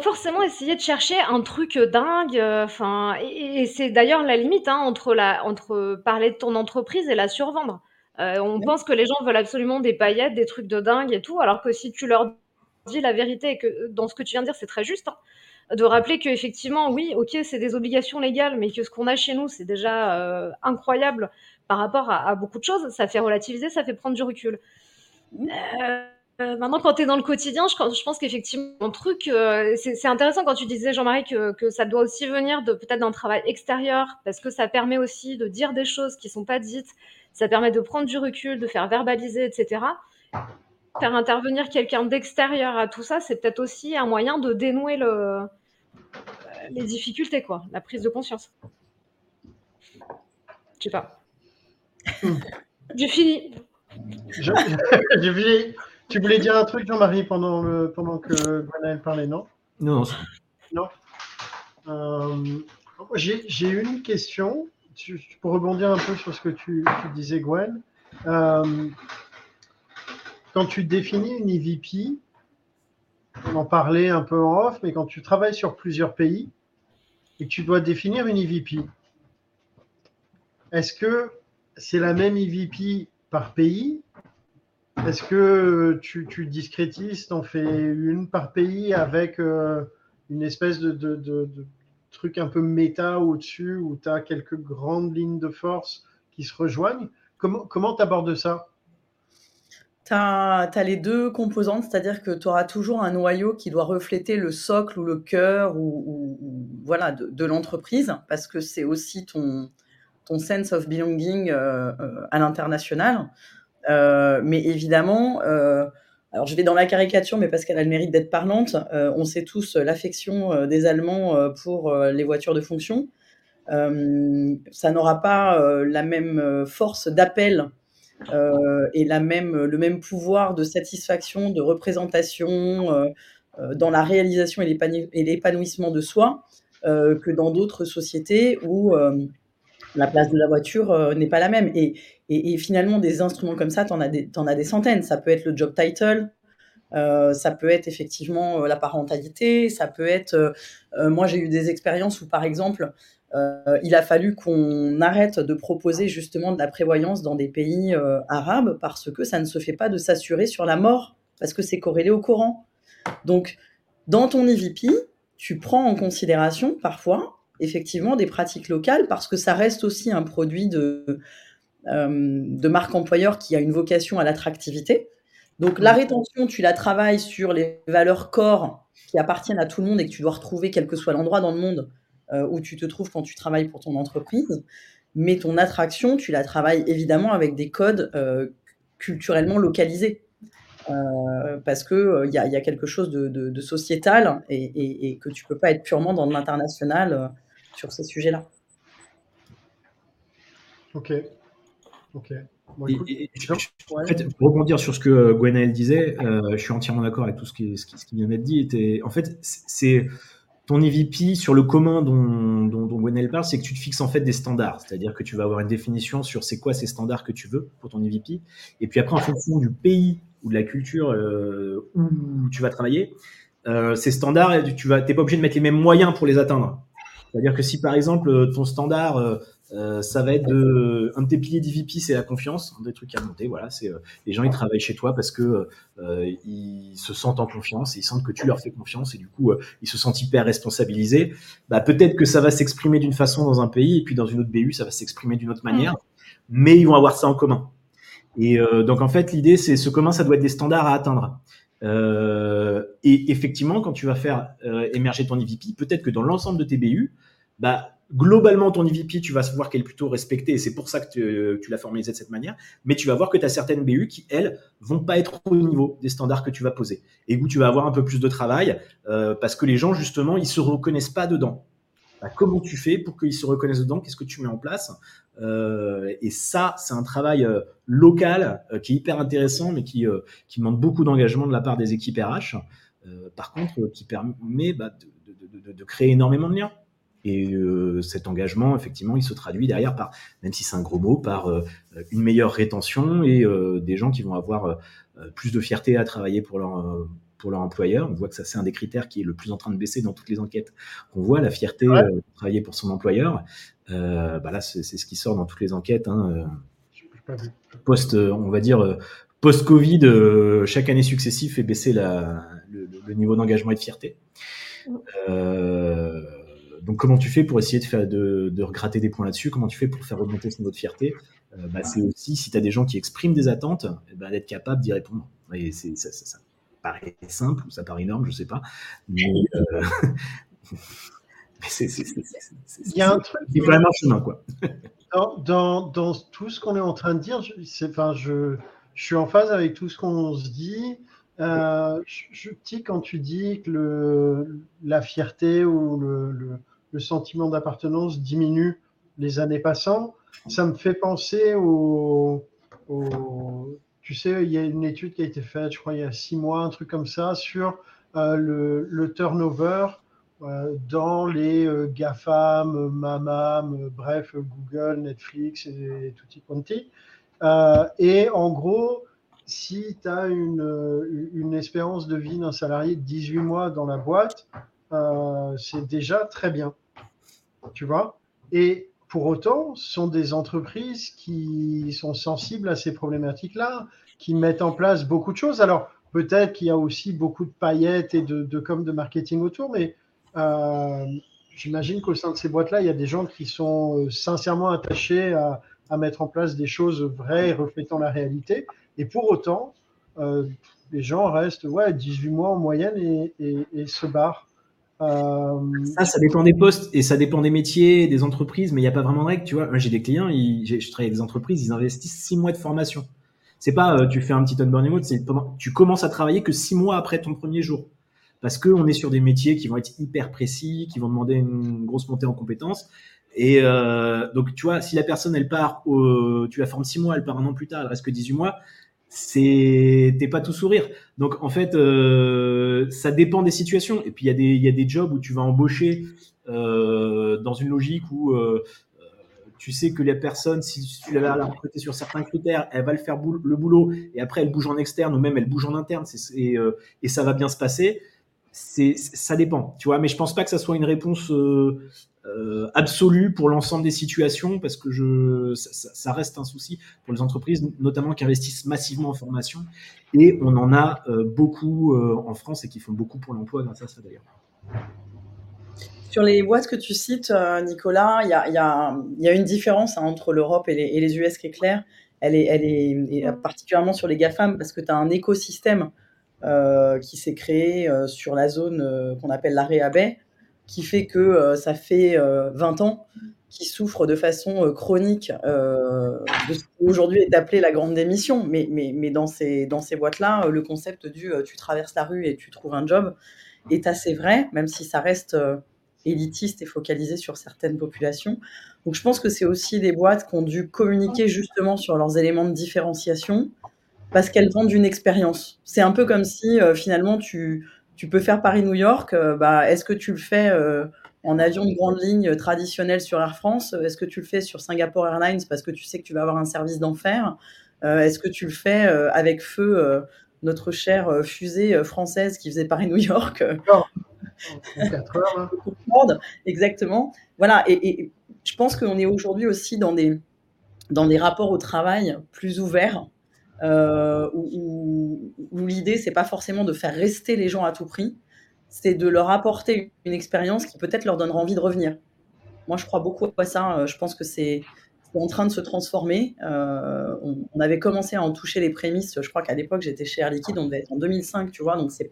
Forcément, essayer de chercher un truc dingue. Enfin, et, c'est d'ailleurs la limite hein, entre la, entre parler de ton entreprise et la survendre. Euh, on pense que les gens veulent absolument des paillettes, des trucs de dingue et tout, alors que si tu leur dis la vérité et que dans ce que tu viens de dire, c'est très juste. Hein, de rappeler que effectivement, oui, ok, c'est des obligations légales, mais que ce qu'on a chez nous, c'est déjà euh, incroyable par rapport à, beaucoup de choses. Ça fait relativiser, ça fait prendre du recul. Euh, euh, maintenant, quand tu es dans le quotidien, je, pense qu'effectivement, un truc, c'est intéressant quand tu disais, Jean-Marie, que, que, ça doit aussi venir peut-être d'un travail extérieur, parce que ça permet aussi de dire des choses qui sont pas dites, ça permet de prendre du recul, de faire verbaliser, etc faire intervenir quelqu'un d'extérieur à tout ça, c'est peut-être aussi un moyen de dénouer le, les difficultés, quoi, la prise de conscience. Je sais pas. J'ai fini. Tu voulais dire un truc, Jean-Marie, pendant, le, pendant que Gwenaël parlait, non? Non. Non. Euh, j'ai une question, pour rebondir un peu sur ce que tu, disais, Gwen. Euh, quand tu définis une EVP, on en parlait un peu en off, mais quand tu travailles sur plusieurs pays et tu dois définir une EVP, est-ce que c'est la même EVP par pays? Est-ce que tu, tu discrétises, en fais une par pays avec euh, une espèce de, truc un peu méta au-dessus où tu as quelques grandes lignes de force qui se rejoignent? Comment tu abordes ça? Tu as, les deux composantes, c'est-à-dire que tu auras toujours un noyau qui doit refléter le socle ou le cœur ou, voilà, de, l'entreprise, parce que c'est aussi ton, ton sense of belonging euh, euh, à l'international. Euh, mais évidemment, alors je vais dans la caricature, mais parce qu'elle a le mérite d'être parlante, on sait tous l'affection des Allemands pour les voitures de fonction. ça n'aura pas la même force d'appel et la même, le même pouvoir de satisfaction, de représentation euh, euh, dans la réalisation et l'épanouissement de soi que dans d'autres sociétés où la place de la voiture n'est pas la même. Et, et, finalement, des instruments comme ça, tu en, as des, en as des centaines. Ça peut être le job title, ça peut être effectivement la parentalité, ça peut être... moi, j'ai eu des expériences où, par exemple, euh, il a fallu qu'on arrête de proposer justement de la prévoyance dans des pays euh, arabes parce que ça ne se fait pas de s'assurer sur la mort, parce que c'est corrélé au Coran. Donc, dans ton EVP, tu prends en considération parfois effectivement des pratiques locales parce que ça reste aussi un produit de, euh, de marque employeur qui a une vocation à l'attractivité. Donc la rétention, tu la travailles sur les valeurs corps qui appartiennent à tout le monde et que tu dois retrouver quel que soit l'endroit dans le monde où tu te trouves quand tu travailles pour ton entreprise. Mais ton attraction, tu la travailles évidemment avec des codes euh, culturellement localisés. Euh, parce qu'il il y, a quelque chose de, sociétal et, que tu peux pas être purement dans l'international sur ces sujets-là. Ok. Ok. pour rebondir sur ce que Gwenaël disait, je suis entièrement d'accord avec tout ce qui, ce qui, ce qui vient d'être dit. En fait, c'est ton EVP sur le commun dont, dont, dont Gwenel parle, c'est que tu te fixes en fait des standards. C'est-à-dire que tu vas avoir une définition sur c'est quoi ces standards que tu veux pour ton EVP. Et puis après, en fonction du pays ou de la culture euh, où tu vas travailler, euh, ces standards, tu vas, t'es pas obligé de mettre les mêmes moyens pour les atteindre. C'est-à-dire que si par exemple ton standard euh, euh, ça va être de un de tes piliers d'EVP, c'est la confiance, un des trucs à monter. Voilà, c'est euh, les gens ils travaillent chez toi parce que euh, ils se sentent en confiance, et ils sentent que tu leur fais confiance et du coup ils se sentent hyper responsabilisés. Bah peut-être que ça va s'exprimer d'une façon dans un pays et puis dans une autre BU ça va s'exprimer d'une autre manière, mais ils vont avoir ça en commun. Et donc en fait l'idée c'est ce commun ça doit être des standards à atteindre. et effectivement quand tu vas faire émerger ton EVP, peut-être que dans l'ensemble de tes BU, bah globalement, ton EVP, tu vas voir qu'elle est plutôt respectée, et c'est pour ça que tu, l'as formalisé de cette manière, mais tu vas voir que tu as certaines BU qui, elles, vont pas être au niveau des standards que tu vas poser, et où tu vas avoir un peu plus de travail, euh, parce que les gens, justement, ils se reconnaissent pas dedans. Bah, comment tu fais pour qu'ils se reconnaissent dedans? Qu'est-ce que tu mets en place? Euh, Et ça, c'est un travail euh, local qui est hyper intéressant, mais qui, qui demande beaucoup d'engagement de la part des équipes RH. par contre, qui permet bah, de créer énormément de liens. Et euh, cet engagement, effectivement, il se traduit derrière par, même si c'est un gros mot, par euh, une meilleure rétention et euh, des gens qui vont avoir plus de fierté à travailler pour leur pour leur employeur. On voit que ça, c'est un des critères qui est le plus en train de baisser dans toutes les enquêtes qu'on voit, la fierté de travailler pour son employeur. bah là, c'est, ce qui sort dans toutes les enquêtes. Hein, post, on va dire, post-Covid, chaque année successive fait baisser la, le, le, niveau d'engagement et de fierté. Euh, donc comment tu fais pour essayer de, faire, de, de regratter des points là-dessus? Comment tu fais pour faire remonter ce niveau de fierté? Euh, bah, C'est aussi, si tu as des gens qui expriment des attentes, eh ben, d'être capable d'y répondre. Et c'est, ça, ça, paraît simple ou ça paraît énorme, je sais pas. Mais, euh, c'est, Il y a un truc. même un chemin, quoi. Dans, dans, dans, tout ce qu'on est en train de dire, je, enfin, je, je suis en phase avec tout ce qu'on se dit. Euh, je, je, quand tu dis que le, la fierté ou le, le, le sentiment d'appartenance diminue les années passant. Ça me fait penser au, Tu sais, il y a une étude qui a été faite, je crois, il y a six mois, un truc comme ça, sur euh, le, turnover euh, dans les euh, GAFAM, MAMAM, bref, Google, Netflix et, tutti quanti. et en gros, si tu as une, une espérance de vie d'un salarié de 18 mois dans la boîte, euh, c'est déjà très bien. Tu vois Et pour autant, ce sont des entreprises qui sont sensibles à ces problématiques-là, qui mettent en place beaucoup de choses. Alors, peut-être qu'il y a aussi beaucoup de paillettes et de, de de marketing autour, mais euh, j'imagine qu'au sein de ces boîtes-là, il y a des gens qui sont euh, sincèrement attachés à, mettre en place des choses vraies et reflétant la réalité. Et pour autant, les gens restent ouais, 18 mois en moyenne et, se barrent. Ça, ça dépend des postes et ça dépend des métiers, des entreprises, mais il n'y a pas vraiment de règle. Tu vois, moi j'ai des clients, ils, je travaille avec des entreprises, ils investissent 6 mois de formation. C'est pas tu fais un petit onboarding mode, c'est pendant tu commences à travailler que 6 mois après ton premier jour parce qu'on est sur des métiers qui vont être hyper précis, qui vont demander une grosse montée en compétences. Et euh, donc, tu vois, si la personne, elle part, tu la formes six mois, elle part un an plus tard, elle reste que 18 mois, c'est t'es pas tout sourire. Donc, en fait, euh, ça dépend des situations. Et puis, il y, a des, jobs où tu vas embaucher euh, dans une logique où euh, tu sais que la personne, si tu la recruter sur certains critères, elle va le faire le boulot et après elle bouge en externe ou même elle bouge en interne et ça va bien se passer c'est ça dépend, tu vois. Mais je pense pas que ça soit une réponse euh, euh, absolue pour l'ensemble des situations parce que je, ça, reste un souci pour les entreprises, notamment qui investissent massivement en formation. Et on en a euh, beaucoup en France et qui font beaucoup pour l'emploi grâce à ça d'ailleurs. Sur les boîtes que tu cites, Nicolas, il y a, y, a, y a, une différence hein, entre l'Europe et les, et les, US qui est claire. Elle est, elle est, particulièrement sur les GAFAM parce que tu as un écosystème euh, qui s'est créé euh, sur la zone euh, qu'on appelle à baie, qui fait que ça fait 20 ans qu'ils souffrent de façon chronique de ce qui aujourd'hui est appelé la grande démission. Mais, mais, mais dans ces, dans ces boîtes-là, le concept du tu traverses la rue et tu trouves un job est assez vrai, même si ça reste élitiste et focalisé sur certaines populations. Donc je pense que c'est aussi des boîtes qui ont dû communiquer justement sur leurs éléments de différenciation parce qu'elles vendent une expérience. C'est un peu comme si euh, finalement tu, tu peux faire Paris-New York. Euh, bah, Est-ce que tu le fais euh, en avion de grande ligne traditionnel sur Air France Est-ce que tu le fais sur Singapore Airlines parce que tu sais que tu vas avoir un service d'enfer Est-ce que tu le fais avec feu notre chère fusée française qui faisait Paris-New York En 4 heures. Hein. Exactement. Voilà. Et, et je pense qu'on est aujourd'hui aussi dans des, dans des rapports au travail plus ouverts euh, où, où, l'idée, c'est pas forcément de faire rester les gens à tout prix, c'est de leur apporter une expérience qui peut-être leur donnera envie de revenir. Moi, je crois beaucoup à ça. Euh, je pense que c'est en train de se transformer. Euh, on, avait commencé à en toucher les prémices. Je crois qu'à l'époque, j'étais chez Air Liquide, on devait être en 2005, tu vois, donc c'est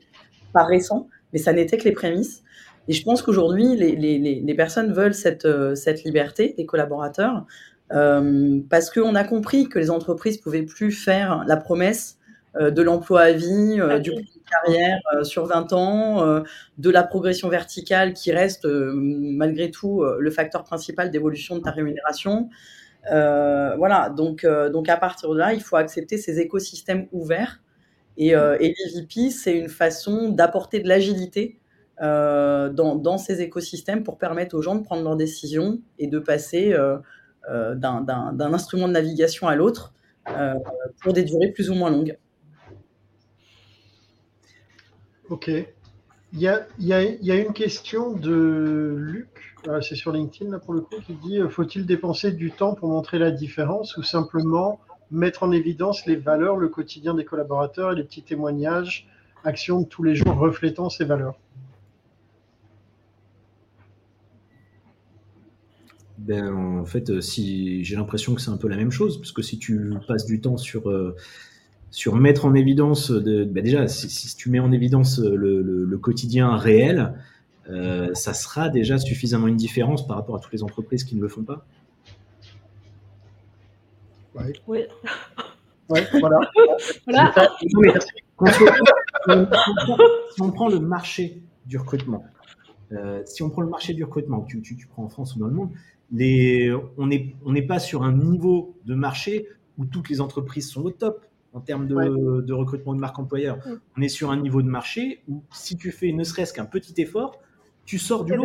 pas récent, mais ça n'était que les prémices. Et je pense qu'aujourd'hui, les, les, les, personnes veulent cette, euh, cette liberté des collaborateurs, euh, parce qu'on a compris que les entreprises pouvaient plus faire la promesse euh, de l'emploi à vie, euh, du plan de carrière sur 20 ans, de la progression verticale qui reste malgré tout le facteur principal d'évolution de ta rémunération. voilà, donc, donc à partir de là, il faut accepter ces écosystèmes ouverts. Et, et l'EVP, c'est une façon d'apporter de l'agilité dans, dans, ces écosystèmes pour permettre aux gens de prendre leurs décisions et de passer euh, d'un instrument de navigation à l'autre euh, pour des durées plus ou moins longues. Ok. Il y a, une question de Luc, euh, c'est sur LinkedIn là pour le coup, qui dit faut-il dépenser du temps pour montrer la différence ou simplement mettre en évidence les valeurs, le quotidien des collaborateurs et les petits témoignages, actions de tous les jours reflétant ces valeurs? Ben, en fait, euh, si j'ai l'impression que c'est un peu la même chose, parce que si tu passes du temps sur, euh, sur mettre en évidence, de, ben déjà, si, tu mets en évidence euh, le, quotidien réel, ça sera déjà suffisamment une différence par rapport à toutes les entreprises qui ne le font pas. Oui. Oui. voilà. voilà. si on prend le marché du recrutement, si on prend le marché du recrutement, tu, tu, tu, prends en France ou dans le monde, on n'est pas sur un niveau de marché où toutes les entreprises sont au top en termes de, de recrutement de marque employeur. On est sur un niveau de marché où si tu fais ne serait-ce qu'un petit effort, tu sors du lot.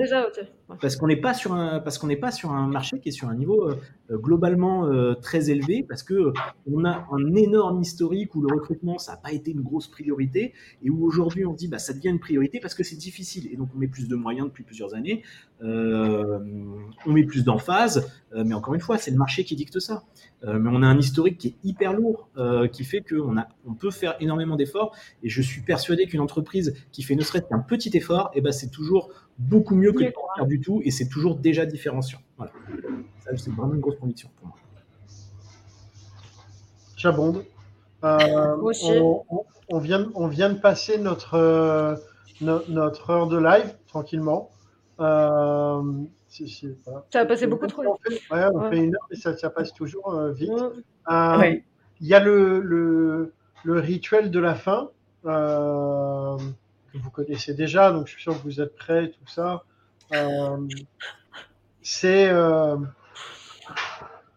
Parce qu'on n'est pas sur un parce qu'on n'est pas sur un marché qui est sur un niveau euh, globalement euh, très élevé parce que on a un énorme historique où le recrutement ça n'a pas été une grosse priorité et où aujourd'hui on se dit bah ça devient une priorité parce que c'est difficile et donc on met plus de moyens depuis plusieurs années, euh, on met plus d'emphase, mais encore une fois c'est le marché qui dicte ça. mais on a un historique qui est hyper lourd qui fait qu'on a on peut faire énormément d'efforts et je suis persuadé qu'une entreprise qui fait ne serait-ce qu'un petit effort et eh ben c'est toujours beaucoup mieux que de pas faire du tout et c'est toujours déjà différenciant. Voilà. Ça, c'est vraiment une grosse conviction pour moi. J'abonde. Euh, on, on- on vient, on vient de passer notre, euh, no- notre heure de live tranquillement. Euh, c'est- c'est- voilà. Ça a passé beaucoup trop fait, ouais, on Ouais. fait une heure, mais ça, ça passe toujours euh, vite. Ouais. Euh, Ouais. Il y a le, le, le rituel de la fin, euh, que vous connaissez déjà, donc je suis sûr que vous êtes prêts, tout ça. Euh, c'est euh,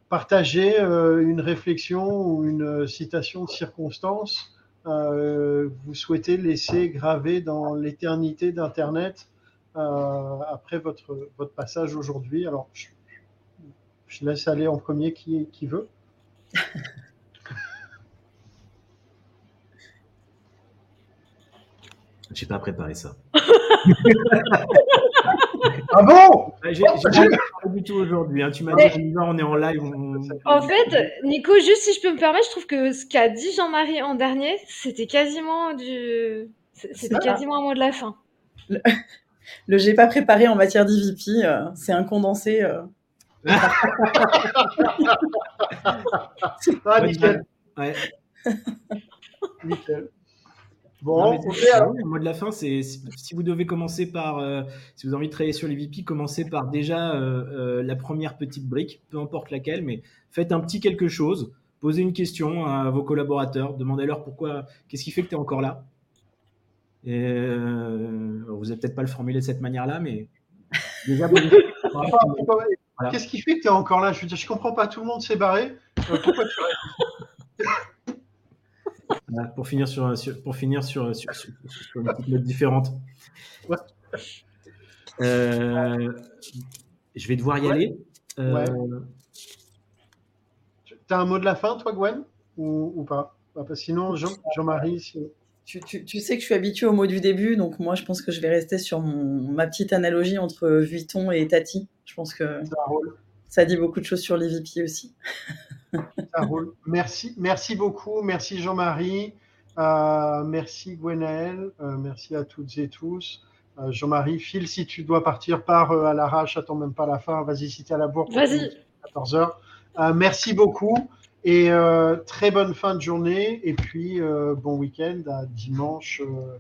partager euh, une réflexion ou une citation de circonstance. euh, vous souhaitez laisser graver dans l'éternité d'Internet après votre, votre passage aujourd'hui. Alors, je, je laisse aller en premier qui, qui veut. J'ai pas préparé ça. Ah bon? Ouais, J'ai j'ai pas préparé du tout aujourd'hui. hein. Tu m'as dit, on est en live. on- En fait, Nico, juste si je peux me permettre, je trouve que ce qu'a dit Jean-Marie en dernier, c'était quasiment du. C'était quasiment un mot de la fin. Le j'ai pas préparé en matière d'IVP, euh, c'est un condensé. euh. Ah, nickel, ouais. nickel. Bon, alors. le mot de la fin, c'est si, si vous devez commencer par, euh, si vous avez envie de travailler sur les VP, commencez par déjà euh, euh, la première petite brique, peu importe laquelle, mais faites un petit quelque chose, posez une question à vos collaborateurs, demandez-leur pourquoi, qu'est-ce qui fait que tu es encore là. Et, euh, vous n'allez peut-être pas le formuler de cette manière-là, mais déjà, Voilà. Qu'est-ce qui fait que tu es encore là? Je veux dire, je comprends pas, tout le monde s'est barré. Euh, pourquoi tu restes? Voilà, pour finir sur, sur- pour finir sur, sur, sur- sur une petite note différente. Ouais. Euh, je vais devoir y Ouais. aller. Ouais. Tu as un mot de la fin, toi, Gwen? Ou, ou pas? Bah, Sinon, Jean- Jean-Marie, si- Tu, tu- tu sais que je suis habituée au mot du début, donc moi je pense que je vais rester sur mon, ma petite analogie entre Vuitton et Tati. Je pense que ça roule. ça dit beaucoup de choses sur l'IVP aussi. Ça roule. Merci, merci beaucoup. Merci Jean-Marie. Euh, merci Gwenaël. Euh, merci à toutes et tous. Euh, Jean-Marie, Phil, si tu dois partir, pars euh, à l'arrache, attends même pas la fin. Vas-y, si tu es à la bourre. pour Vas-y. 14 heures. Euh, merci beaucoup et euh, très bonne fin de journée. Et puis, euh, bon week-end à dimanche. euh,